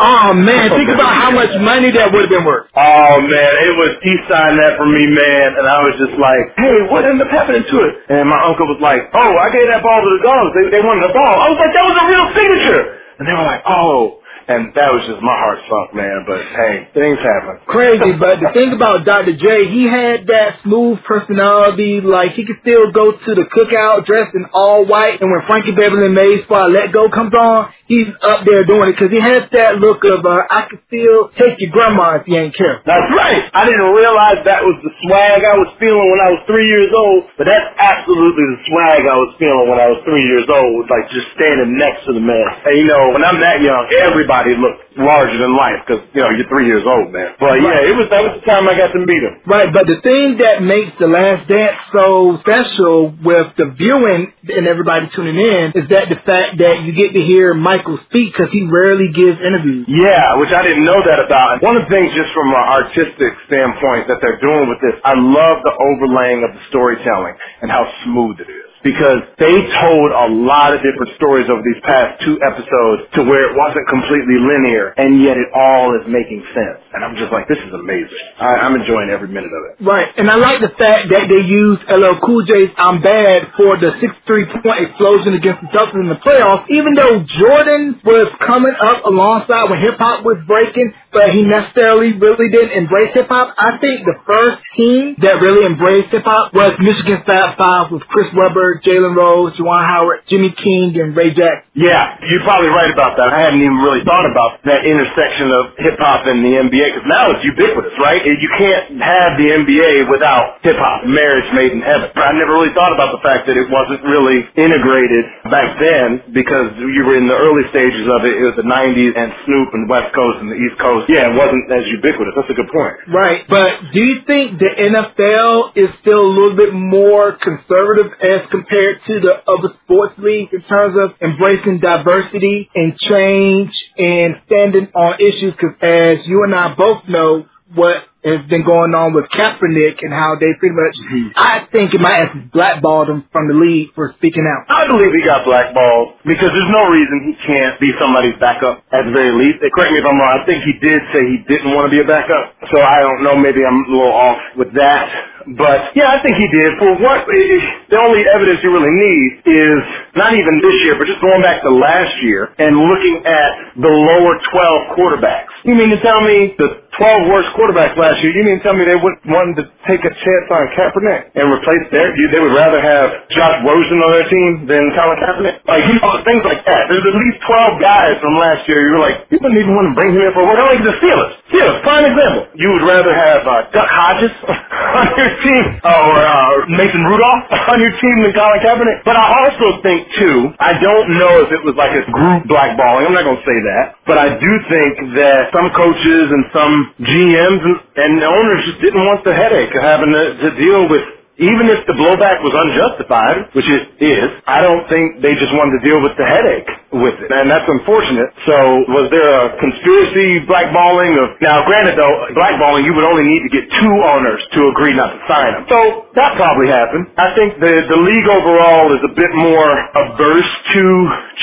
Oh man, think about how much money that would have been worth. Oh man, it was he signed that for me, man, and I was just like, hey, what ended up happening to it? And my uncle was like, oh, I gave that ball to the dogs. They, they wanted the ball. I was like, that was a real signature. And they were like, oh. And that was just my heart sunk, man. But hey, things happen. Crazy, <laughs> but the thing about Dr. J, he had that smooth personality. Like he could still go to the cookout dressed in all white, and when Frankie Beverly Maze spot Let Go comes on, he's up there doing it because he has that look of uh, I can still take your grandma if you ain't careful. That's right. I didn't realize that was the swag I was feeling when I was three years old, but that's absolutely the swag I was feeling when I was three years old, like just standing next to the man. And you know, when I'm that young, everybody looks larger than life because you know you're three years old, man. But yeah, it was that was the time I got to meet him. Right, but the thing that makes the Last Dance so special with the viewing and everybody tuning in is that the fact that you get to hear Michael speak because he rarely gives interviews. Yeah, which I didn't know that about. One of the things, just from an artistic standpoint, that they're doing with this, I love the overlaying of the storytelling and how smooth it is because they told a lot of different stories over these past two episodes to where it wasn't completely linear and yet it all is making sense. And I'm just like, this is amazing. I, I'm enjoying every minute of it. Right. And I like the fact that they used LL Cool J's I'm Bad for the 6-3 point explosion against the Celtics in the playoffs, even though Jordan was coming up alongside when hip hop was breaking, but he necessarily really didn't embrace hip hop. I think the first team that really embraced hip hop was Michigan Fab Five with Chris Webber Jalen Rose, Juwan Howard, Jimmy King, and Ray Jackson. Yeah, you're probably right about that. I hadn't even really thought about that intersection of hip hop and the NBA because now it's ubiquitous, right? You can't have the NBA without hip hop, marriage made in heaven. I never really thought about the fact that it wasn't really integrated back then because you were in the early stages of it. It was the 90s and Snoop and West Coast and the East Coast. Yeah, it wasn't as ubiquitous. That's a good point. Right, but do you think the NFL is still a little bit more conservative as compared to the other sports leagues in terms of embracing diversity and change and standing on issues? Because as you and I both know, what has been going on with Kaepernick and how they pretty much, mm-hmm. I think it might have blackballed him from the league for speaking out. I believe he got blackballed because there's no reason he can't be somebody's backup at the very least. Correct me if I'm wrong. I think he did say he didn't want to be a backup. So I don't know. Maybe I'm a little off with that. But yeah, I think he did. For what the only evidence you really need is not even this year, but just going back to last year and looking at the lower 12 quarterbacks. You mean to tell me the 12 worst quarterbacks last year, you mean tell me they wouldn't want to take a chance on Kaepernick and replace their, they would rather have Josh Rosen on their team than Colin Kaepernick? Like, you know, things like that. There's at least 12 guys from last year you're like, you wouldn't even want to bring him in for what? Like the Steelers. Steelers, prime example. You would rather have uh, Duck Hodges <laughs> on your team or uh, Mason Rudolph <laughs> on your team than Colin Kaepernick. But I also think, too, I don't know if it was like a group blackballing. I'm not going to say that. But I do think that some coaches and some GMs and, and owners just didn't want the headache of having to, to deal with even if the blowback was unjustified, which it is, I don't think they just wanted to deal with the headache with it. And that's unfortunate. So was there a conspiracy blackballing of, now granted though, blackballing, you would only need to get two owners to agree not to sign them. So that probably happened. I think the, the league overall is a bit more averse to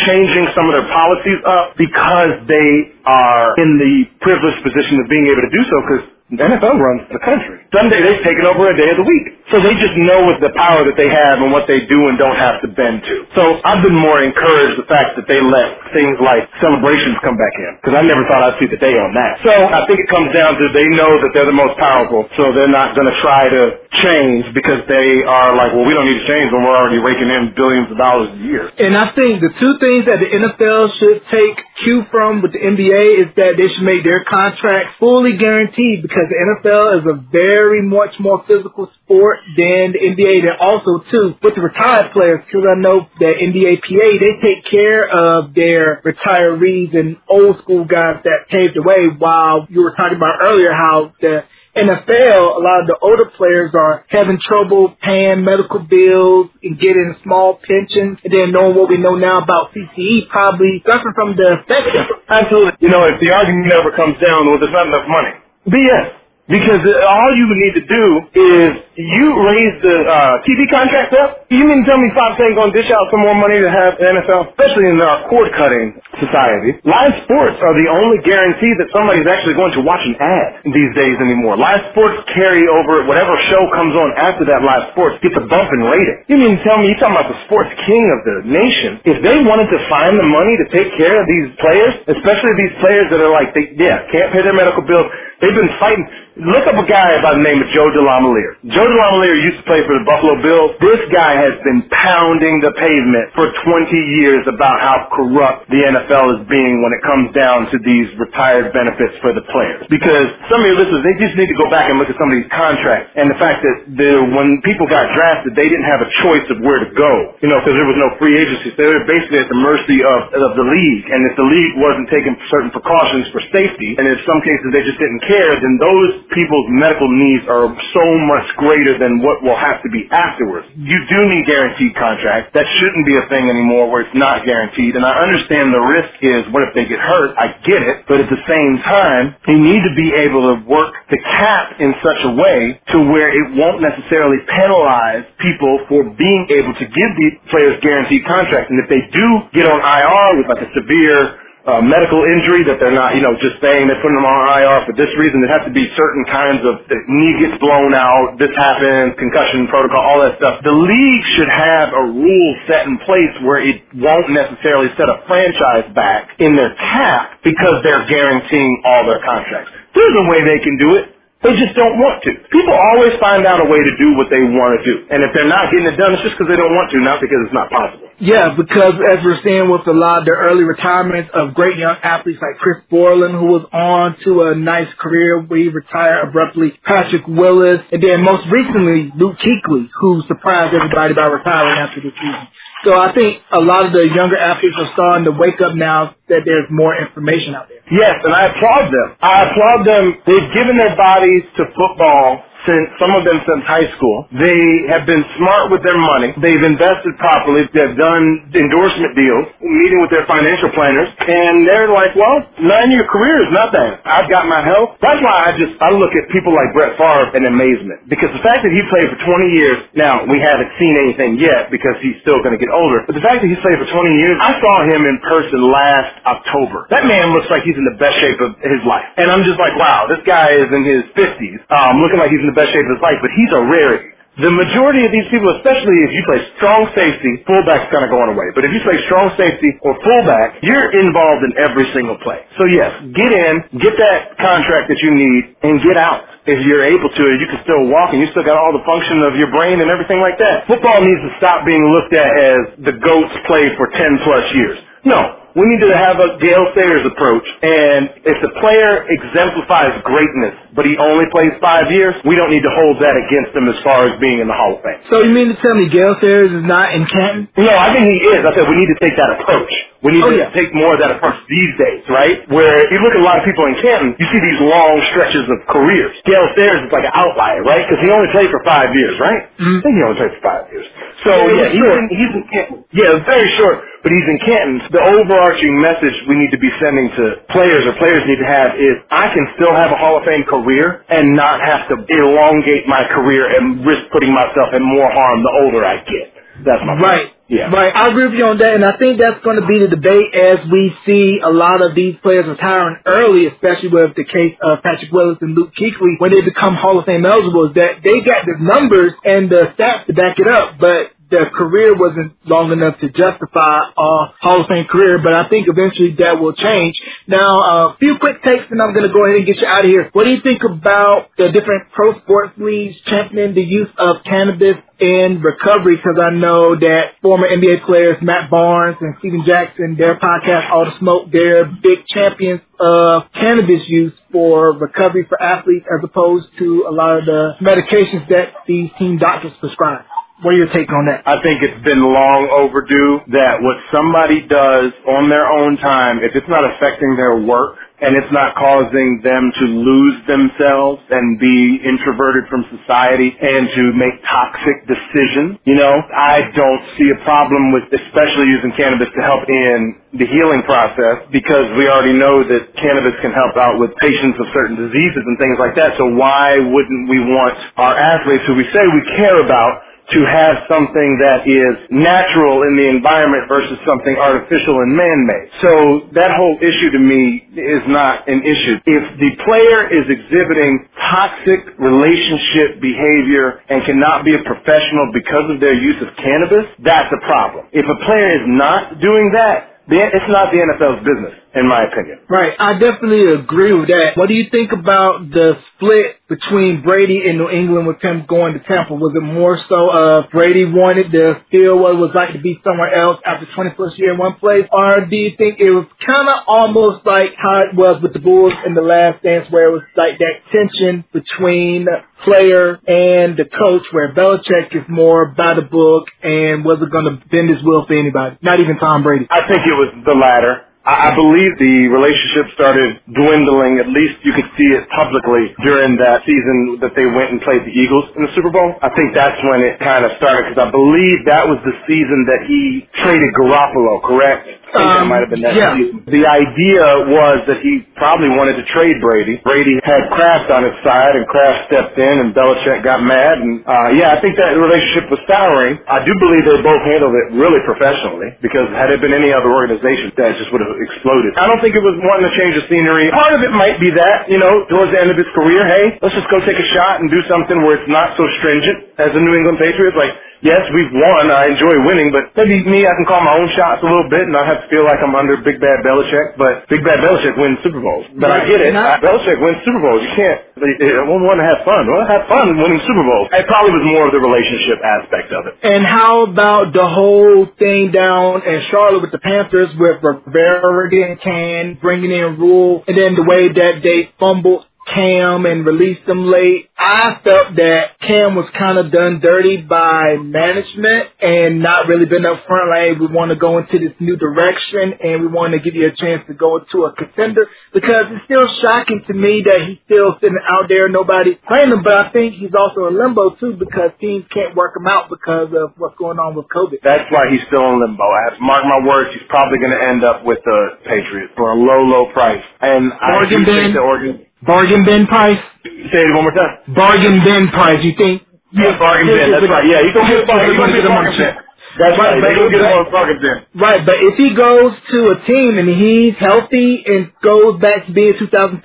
changing some of their policies up because they are in the privileged position of being able to do so because the NFL runs the country. Sunday they've taken over a day of the week. So they just know with the power that they have and what they do and don't have to bend to. So I've been more encouraged the fact that they let things like celebrations come back in. Because I never thought I'd see the day on that. So I think it comes down to they know that they're the most powerful. So they're not going to try to change because they are like, well, we don't need to change when we're already raking in billions of dollars a year. And I think the two things that the NFL should take cue from with the NBA is that they should make their contracts fully guaranteed because because the NFL is a very much more physical sport than the NBA. And also, too, with the retired players, because I know that NBAPA, they take care of their retirees and old school guys that paved the way while you were talking about earlier how the NFL, a lot of the older players are having trouble paying medical bills and getting small pensions, and then knowing what we know now about CTE, probably suffering from the effects. Absolutely. You know, if the argument ever comes down, well, there's not enough money. BS. Because all you need to do is you raise the uh, TV contract up. You mean to tell me Fox ain't going to dish out some more money to have NFL, especially in our cord cutting society? Live sports are the only guarantee that somebody's actually going to watch an ad these days anymore. Live sports carry over whatever show comes on after that live sports gets a bump in rating. You mean to tell me you're talking about the sports king of the nation? If they wanted to find the money to take care of these players, especially these players that are like, they, yeah, can't pay their medical bills, they've been fighting Look up a guy by the name of Joe DeLamielleure. Joe DeLamielleure used to play for the Buffalo Bills. This guy has been pounding the pavement for 20 years about how corrupt the NFL is being when it comes down to these retired benefits for the players. Because some of your listeners, they just need to go back and look at some of these contracts and the fact that the, when people got drafted, they didn't have a choice of where to go. You know, because there was no free agency. So they were basically at the mercy of, of the league. And if the league wasn't taking certain precautions for safety, and in some cases they just didn't care, then those people's medical needs are so much greater than what will have to be afterwards. You do need guaranteed contracts. That shouldn't be a thing anymore where it's not guaranteed. And I understand the risk is what if they get hurt? I get it. But at the same time, you need to be able to work the cap in such a way to where it won't necessarily penalize people for being able to give the players guaranteed contracts. And if they do get on IR with like a severe uh, medical injury that they're not, you know, just saying they're putting them on IR for this reason. There has to be certain kinds of knee gets blown out, this happens, concussion protocol, all that stuff. The league should have a rule set in place where it won't necessarily set a franchise back in their cap because they're guaranteeing all their contracts. There's a way they can do it. They just don't want to. People always find out a way to do what they want to do. And if they're not getting it done, it's just because they don't want to, not because it's not possible. Yeah, because as we're seeing with a lot of the early retirements of great young athletes like Chris Borland, who was on to a nice career where he retired abruptly, Patrick Willis, and then most recently Luke Kuechly, who surprised everybody by retiring after the season. So I think a lot of the younger athletes are starting to wake up now that there's more information out there. Yes, and I applaud them. I applaud them. They've given their bodies to football since, some of them since high school. They have been smart with their money. They've invested properly. They've done endorsement deals, meeting with their financial planners, and they're like, well, nine-year career is nothing. I've got my health. That's why I just, I look at people like Brett Favre in amazement. Because the fact that he played for 20 years, now, we haven't seen anything yet because he's still going to get older, but the fact that he's played for 20 years, I saw him in person last October. That man looks like he's in the best shape of his life. And I'm just like, wow, this guy is in his 50s, um, looking like he's in the best shape of his life, but he's a rarity. The majority of these people, especially if you play strong safety, fullback's kind of going away. But if you play strong safety or fullback, you're involved in every single play. So yes, get in, get that contract that you need, and get out. If you're able to, you can still walk and you still got all the function of your brain and everything like that. Football needs to stop being looked at as the GOATs played for 10 plus years. No, we need to have a Gale Sayers approach. And if the player exemplifies greatness, but he only plays five years, we don't need to hold that against him as far as being in the Hall of Fame. So you mean to tell me Gale Sayers is not in Canton? No, I think he is. I said we need to take that approach. We need Oh, to yeah. take more of that approach these days, right? Where you look at a lot of people in Canton, you see these long stretches of careers. Gale Sayers is like an outlier, right? Because he only played for five years, right? Mhm. I think he only played for five years. So Yeah, yeah, he's in, he's in Canton. Yeah, very short, but he's in Canton. The overarching message we need to be sending to players or players need to have is I can still have a Hall of Fame career and not have to elongate my career and risk putting myself in more harm the older I get. That's my point. Right. Yeah. Right. I agree with you on that, and I think that's going to be the debate as we see a lot of these players retiring early, especially with the case of Patrick Willis and Luke Kuechly, when they become Hall of Fame eligible, is that they got the numbers and the stats to back it up, but their career wasn't long enough to justify a Hall of Fame career, but I think eventually that will change. Now, a few quick takes, and I'm going to go ahead and get you out of here. What do you think about the different pro sports leagues championing the use of cannabis in recovery? Because I know that former NBA players Matt Barnes and Stephen Jackson, their podcast All the Smoke, they're big champions of cannabis use for recovery for athletes as opposed to a lot of the medications that these team doctors prescribe. What are your take on that? I think it's been long overdue that what somebody does on their own time, if it's not affecting their work and it's not causing them to lose themselves and be introverted from society and to make toxic decisions, you know, I don't see a problem with especially using cannabis to help in the healing process because we already know that cannabis can help out with patients of certain diseases and things like that. So why wouldn't we want our athletes who we say we care about to have something that is natural in the environment versus something artificial and man-made. So that whole issue to me is not an issue. If the player is exhibiting toxic relationship behavior and cannot be a professional because of their use of cannabis, that's a problem. If a player is not doing that, then it's not the NFL's business, in my opinion. Right. I definitely agree with that. What do you think about the split between Brady and New England with him going to Tampa? Was it more so uh Brady wanted to feel what it was like to be somewhere else after 20 plus year in one place? Or do you think it was kind of almost like how it was with the Bulls in the last dance where it was like that tension between player and the coach where Belichick is more by the book and wasn't going to bend his will for anybody, not even Tom Brady? I think it was the latter. I I believe the relationship started dwindling. At least you could see it publicly during that season that they went and played the Eagles in the Super Bowl. I think that's when it kind of started because I believe that was the season that he traded Garoppolo, correct? I think that Um, might have been that yeah. season. The idea was that he probably wanted to trade Brady. Brady had Kraft on his side, and Kraft stepped in, and Belichick got mad. And uh, yeah, I think that relationship was souring. I do believe they both handled it really professionally because had it been any other organization, that just would have exploded. I don't think it was wanting to change the scenery. Part of it might be that, you know, towards the end of his career, hey, let's just go take a shot and do something where it's not so stringent as the New England Patriots. Like, yes, we've won. I enjoy winning, but maybe me, I can call my own shots a little bit and not have to feel like I'm under Big Bad Belichick. But Big Bad Belichick wins Super Bowls. But I get it. And I- Belichick wins Super Bowls. You can't. They want to have fun. Well, have fun winning Super Bowls. It probably was more of the relationship aspect of it. And how about the whole thing down in Charlotte with the Panthers with Rivera getting canned, bringing in Rhule, and then the way that they fumbled Cam and released them late? I felt that Cam was kind of done dirty by management and not really been up front. Like, we want to go into this new direction and we want to give you a chance to go into a contender because it's still shocking to me that he's still sitting out there, nobody playing him. But I think he's also in limbo too because teams can't work him out because of what's going on with COVID. That's why he's still in limbo. I have to mark my words. He's probably going to end up with the Patriots for a low, low price. And I do think the Oregon. Bargain bin price. Say it one more time. Bargain bin price. You think? Yeah, bargain bin. That's right. Yeah, he's gonna get a bargain. He's gonna get a bargain bin. That's right. He's gonna get a bargain bin. Right, but if he goes to a team and he's healthy and goes back to being 2015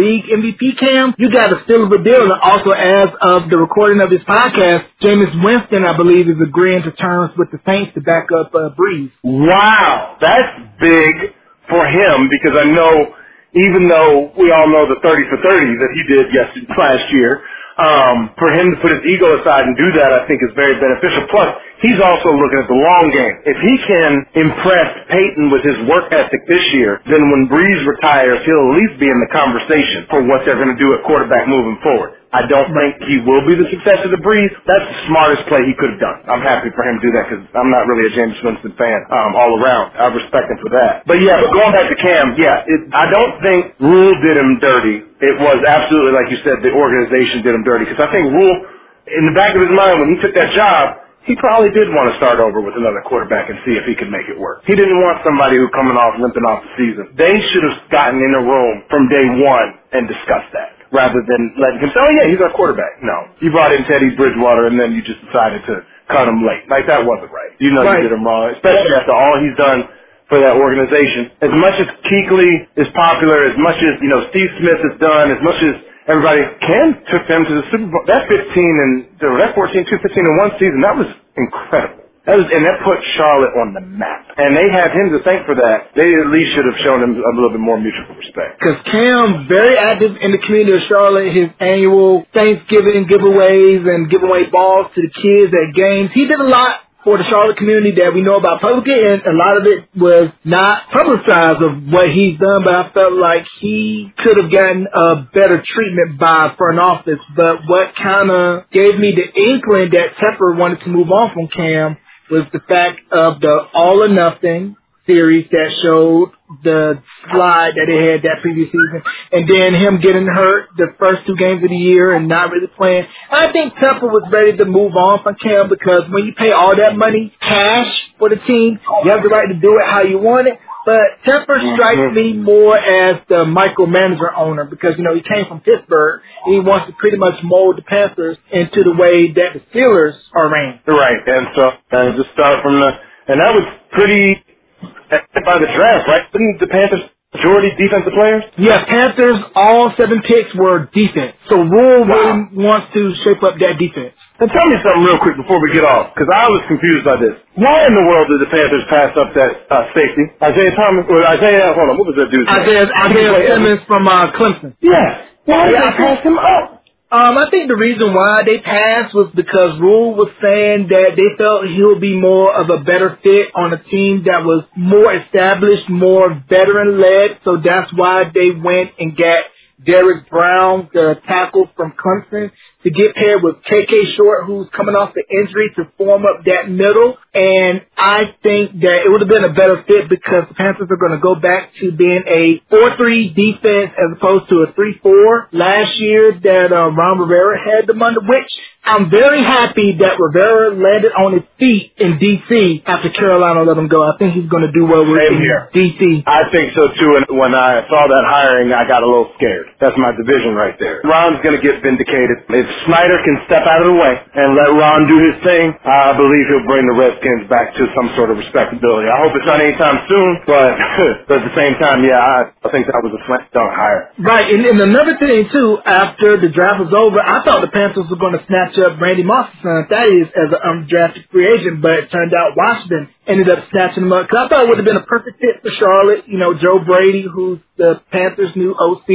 league MVP cam, you got a still of a deal. And also, as of the recording of this podcast, Jameis Winston, I believe, is agreeing to terms with the Saints to back up uh, Brees. Wow, that's big for him because I know, even though we all know the 30 for 30 that he did yesterday, <laughs> last year, um, for him to put his ego aside and do that, I think is very beneficial. Plus, he's also looking at the long game. If he can impress Payton with his work ethic this year, then when Brees retires, he'll at least be in the conversation for what they're going to do at quarterback moving forward. I don't think he will be the successor to Brees. That's the smartest play he could have done. I'm happy for him to do that because I'm not really a Jameis Winston fan um, all around. I respect him for that. But yeah, but going back to Cam, yeah, it, I don't think Rhule did him dirty. It was absolutely, like you said, the organization did him dirty because I think Rhule, in the back of his mind when he took that job, he probably did want to start over with another quarterback and see if he could make it work. He didn't want somebody who coming off limping off the season. They should have gotten in a room from day one and discussed that rather than letting him say, oh yeah, he's our quarterback. No. You brought in Teddy Bridgewater and then you just decided to cut him late. Like that wasn't right. You know Right. you did him wrong, especially after all he's done for that organization. As much as Kuechly is popular, as much as, you know, Steve Smith has done, as much as everybody, Cam took them to the Super Bowl. That 15 and, that 14, 2, 15 in one season, that was incredible. And that put Charlotte on the map. And they have him to thank for that. They at least should have shown him a little bit more mutual respect. Because Cam, very active in the community of Charlotte, his annual Thanksgiving giveaways and giving away balls to the kids at games. He did a lot for the Charlotte community that we know about publicly, and a lot of it was not publicized of what he's done, but I felt like he could have gotten a better treatment by front office. But what kind of gave me the inkling that Tepper wanted to move on from Cam was the fact of the all or nothing series that showed the slide that they had that previous season, and then him getting hurt the first two games of the year and not really playing. I think Tepper was ready to move on from Cam because when you pay all that money cash for the team, you have the right to do it how you want it. But Tepper strikes me more as the micromanager owner because, you know, he came from Pittsburgh and he wants to pretty much mold the Panthers into the way that the Steelers are ran. Right, and so uh, just start from the, and that was pretty by the draft, right? Didn't the Panthers majority defensive players? Yeah, Panthers, all seven picks were defense. So Rhule really wants to shape up that defense. And tell me something real quick before we get off, because I was confused by this. Why in the world did the Panthers pass up that uh, safety? Isaiah Thomas, or Isaiah, hold on, what was that dude's name? Isaiah, Isaiah Simmons from uh, Clemson. Yes. Why did Yeah, they pass him up? Um, I think the reason why they passed was because Rhule was saying that they felt he'll be more of a better fit on a team that was more established, more veteran led. So that's why they went and got Derrick Brown, the tackle from Clemson, to get paired with KK Short, who's coming off the injury to form up that middle. And I think that it would have been a better fit because the Panthers are going to go back to being a 4-3 defense as opposed to a 3-4 last year that uh, Ron Rivera had them under, which I'm very happy that Rivera landed on his feet in D.C. after Carolina let him go. I think he's going to do well with Same here. D.C. I think so too, and when I saw that hiring, I got a little scared. That's my division right there. Ron's gonna get vindicated. If Snyder can step out of the way and let Ron do his thing, I believe he'll bring the Redskins back to some sort of respectability. I hope it's not anytime soon, but, <laughs> but at the same time, yeah, I, I think that was a slam dunk hire. Right, and, and another thing too, after the draft was over, I thought the Panthers were going to snatch up Randy Moss's son, uh, that is, as an undrafted free agent, but it turned out Washington ended up snatching him up. Cause I thought it would have been a perfect fit for Charlotte. You know, Joe Brady, who's the Panthers' new OC,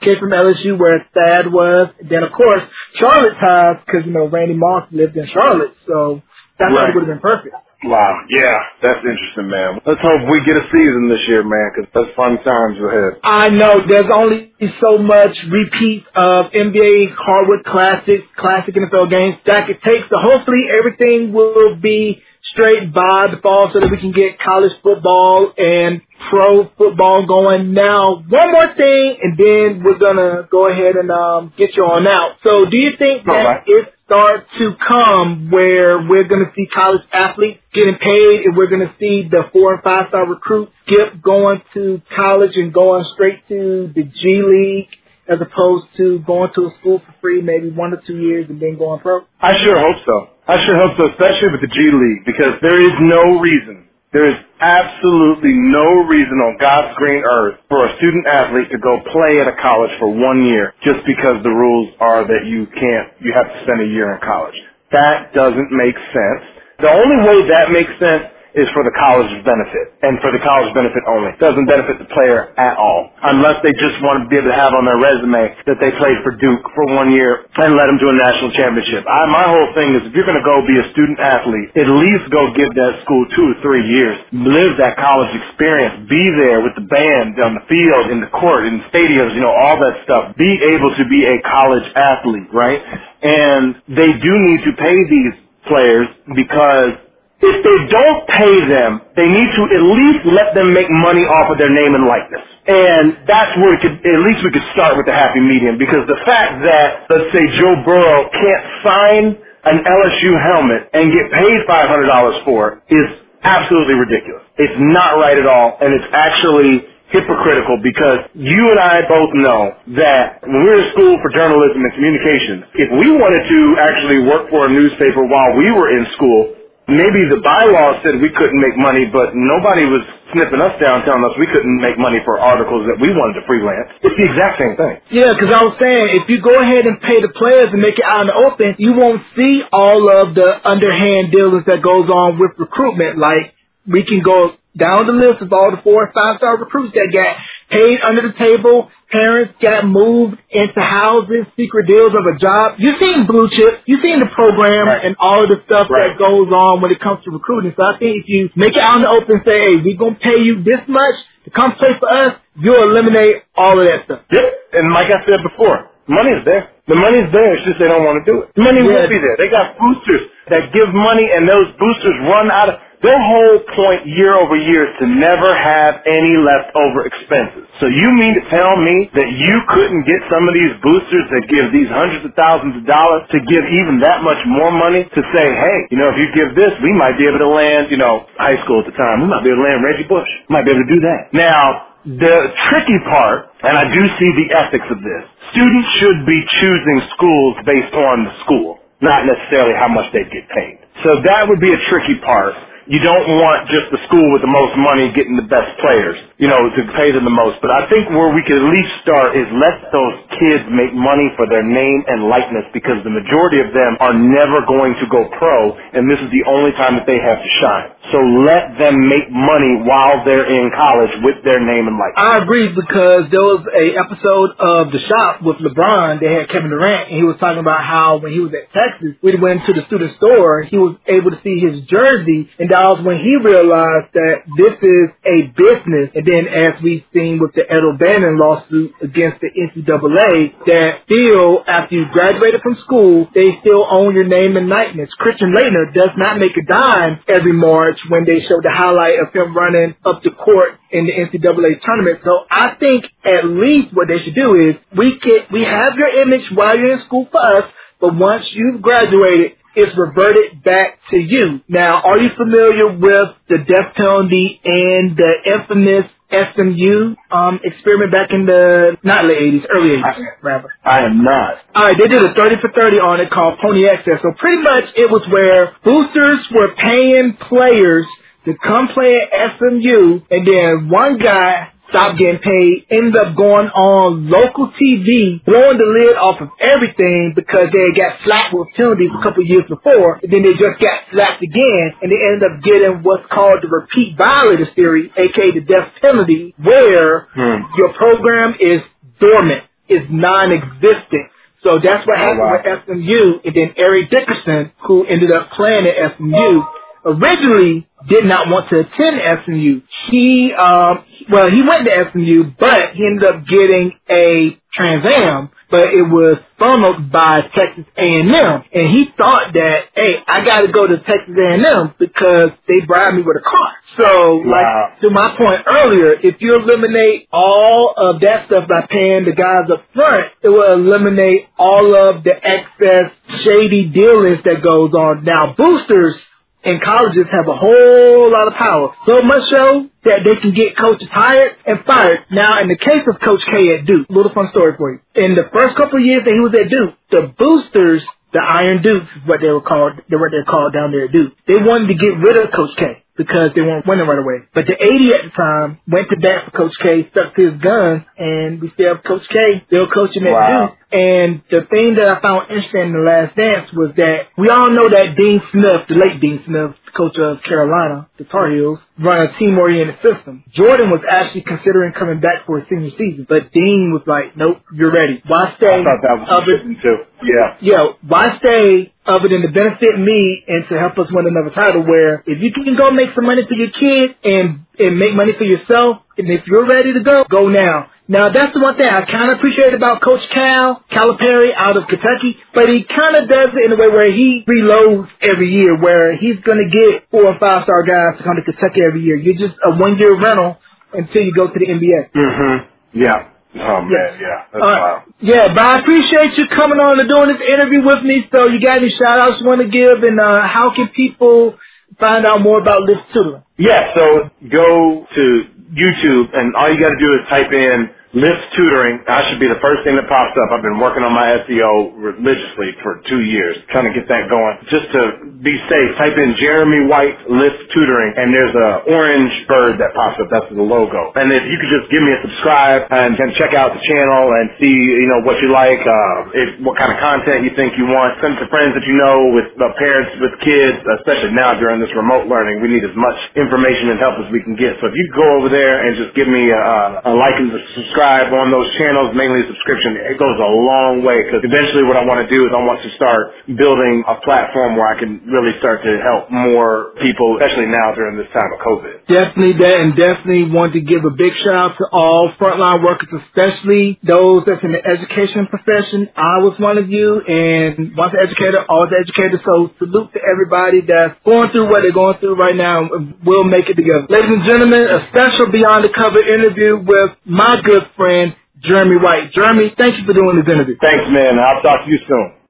came from LSU where Thad was. Then of course, Charlotte ties, cause you know, Randy Moss lived in Charlotte, so that Right. would have been perfect. Wow. Yeah, that's interesting, man. Let's hope we get a season this year, man, because that's fun times ahead. I know there's only so much repeat of NBA hardwood classics, classic NFL games that it takes. So hopefully everything will be straight by the fall so that we can get college football and pro football going. Now, one more thing, and then we're gonna go ahead and um, get you on out. So, do you think that right. it starts to come where we're gonna see college athletes getting paid, and we're gonna see the four and five star recruits skip going to college and going straight to the G League? As opposed to going to a school for free, maybe one or two years, and then going pro. I sure hope so. I sure hope so, especially with the G League, because there is no reason, there is absolutely no reason on God's green earth for a student athlete to go play at a college for one year just because the rules are that you can't, you have to spend a year in college. That doesn't make sense. The only way that makes sense is for the college's benefit and for the college benefit only. Doesn't benefit the player at all. Unless they just want to be able to have on their resume that they played for Duke for one year and led them to a national championship. I, my whole thing is if you're going to go be a student athlete, at least go give that school two or three years. Live that college experience. Be there with the band on the field, in the court, in the stadiums, you know, all that stuff. Be able to be a college athlete, right? And they do need to pay these players because if they don't pay them, they need to at least let them make money off of their name and likeness. And that's where could, at least we could start with the happy medium because the fact that, let's say Joe Burrow can't sign an LSU helmet and get paid $500 for it is absolutely ridiculous. It's not right at all and it's actually hypocritical because you and I both know that when we were in school for journalism and communications, if we wanted to actually work for a newspaper while we were in school, maybe the bylaws said we couldn't make money, but nobody was sniffing us down telling us we couldn't make money for articles that we wanted to freelance. It's the exact same thing. Yeah, because I was saying, if you go ahead and pay the players and make it out in the open, you won't see all of the underhand dealings that goes on with recruitment. Like, we can go down the list of all the four five star recruits that got paid under the table. Parents got moved into houses, secret deals of a job. You've seen Blue Chip. You've seen the program Right. and all of the stuff Right. that goes on when it comes to recruiting. So I think if you make it out in the open and say, hey, we're going to pay you this much to come play for us, you'll eliminate all of that stuff. Yep. And like I said before, money is there. The money's there. It's just they don't want to do it. The money Yeah. will be there. They got boosters that give money, and those boosters run out of. Their whole point year over year is to never have any leftover expenses. So you mean to tell me that you couldn't get some of these boosters that give these hundreds of thousands of dollars to give even that much more money to say, hey, you know, if you give this, we might be able to land, you know, high school at the time, we might be able to land Reggie Bush. We might be able to do that. Now, the tricky part, and I do see the ethics of this, students should be choosing schools based on the school, not necessarily how much they get paid. So that would be a tricky part. You don't want just the school with the most money getting the best players, you know, to pay them the most. But I think where we could at least start is let those kids make money for their name and likeness because the majority of them are never going to go pro and this is the only time that they have to shine. So let them make money while they're in college with their name and likeness. I agree because there was a episode of The Shop with LeBron. They had Kevin Durant, and he was talking about how when he was at Texas, we went to the student store, he was able to see his jersey, and that was when he realized that this is a business. And then, as we've seen with the Ed O'Bannon lawsuit against the NCAA, that still after you graduated from school, they still own your name and likeness. Christian Laettner does not make a dime every March when they show the highlight of him running up the court in the NCAA tournament. So I think at least what they should do is we get we have your image while you're in school for us, but once you've graduated, it's reverted back to you. Now, are you familiar with the death penalty and the infamous SMU um, experiment back in the not late 80s, early 80s, rather? I am not. All right, they did a 30 for 30 on it called Pony Excess. So pretty much it was where boosters were paying players to come play at SMU, and then one guy stopped getting paid, ended up going on local TV, blowing the lid off of everything because they got slapped with penalties a couple years before, and then they just got slapped again, and they ended up getting what's called the repeat violators theory, aka the death penalty, where Hmm. your program is dormant, is non-existent. So that's what happened wow. with SMU, and then Eric Dickerson, who ended up playing at SMU, originally did not want to attend SMU. He, um, well, he went to SMU, but he ended up getting a Trans Am, but it was funneled by Texas A&M, and he thought that, hey, I got to go to Texas A&M because they bribed me with a car. So, Wow. like to my point earlier, if you eliminate all of that stuff by paying the guys up front, it will eliminate all of the excess shady dealings that goes on. Now, boosters and colleges have a whole lot of power. So much so that they can get coaches hired and fired. Now, in the case of Coach K at Duke, a little fun story for you. In the first couple of years that he was at Duke, the boosters, the Iron Dukes, what they were called, they were what they're called down there at Duke. They wanted to get rid of Coach K because they weren't winning right away. But the AD at the time went to bat for Coach K, stuck to his guns, and we still have Coach K still coaching at Wow. Duke. And the thing that I found interesting in the last dance was that we all know that Dean Smith, the late Dean Smith, coach of Carolina, the Tar Heels, run a team-oriented system. Jordan was actually considering coming back for his senior season, but Dean was like, nope, you're ready. Why stay? I thought that was other- too. Yeah. yeah, why stay other than to benefit me and to help us win another title where if you can go make some money for your kids and, and make money for yourself, and if you're ready to go, go now. Now that's the one thing I kind of appreciate about Coach Cal, Calipari out of Kentucky, but he kind of does it in a way where he reloads every year, where he's going to get four or five star guys to come to Kentucky every year. You're just a one year rental until you go to the NBA. hmm Yeah. Oh man, yeah. That's right. wild. Yeah, but I appreciate you coming on and doing this interview with me. So you got any shout outs you want to give and uh, how can people find out more about Lift Tutoring? Yeah, so go to YouTube and all you gotta do is type in Lift Tutoring. That should be the first thing that pops up. I've been working on my SEO religiously for two years, trying to get that going. Just to be safe, type in Jeremy White Lift Tutoring and there's a orange bird that pops up. That's the logo. And if you could just give me a subscribe and, and check out the channel and see, you know, what you like, uh, if, what kind of content you think you want. Send it to friends that you know with uh, parents, with kids, especially now during this remote learning. We need as much information and help as we can get. So if you go over there and just give me a, a like and subscribe on those channels, mainly subscription, it goes a long way because eventually what I want to do is I want to start building a platform where I can really start to help more people, especially now during this time of COVID. Definitely that, and definitely want to give a big shout out to all frontline workers, especially those that's in the education profession. I was one of you, and once an educator, always an educator. So salute to everybody that's going through what they're going through right now. We'll make it together. Ladies and gentlemen, a special Beyond the Cover interview with my good friend, Jeremy White. Jeremy, thank you for doing this interview. Thanks, man. I'll talk to you soon.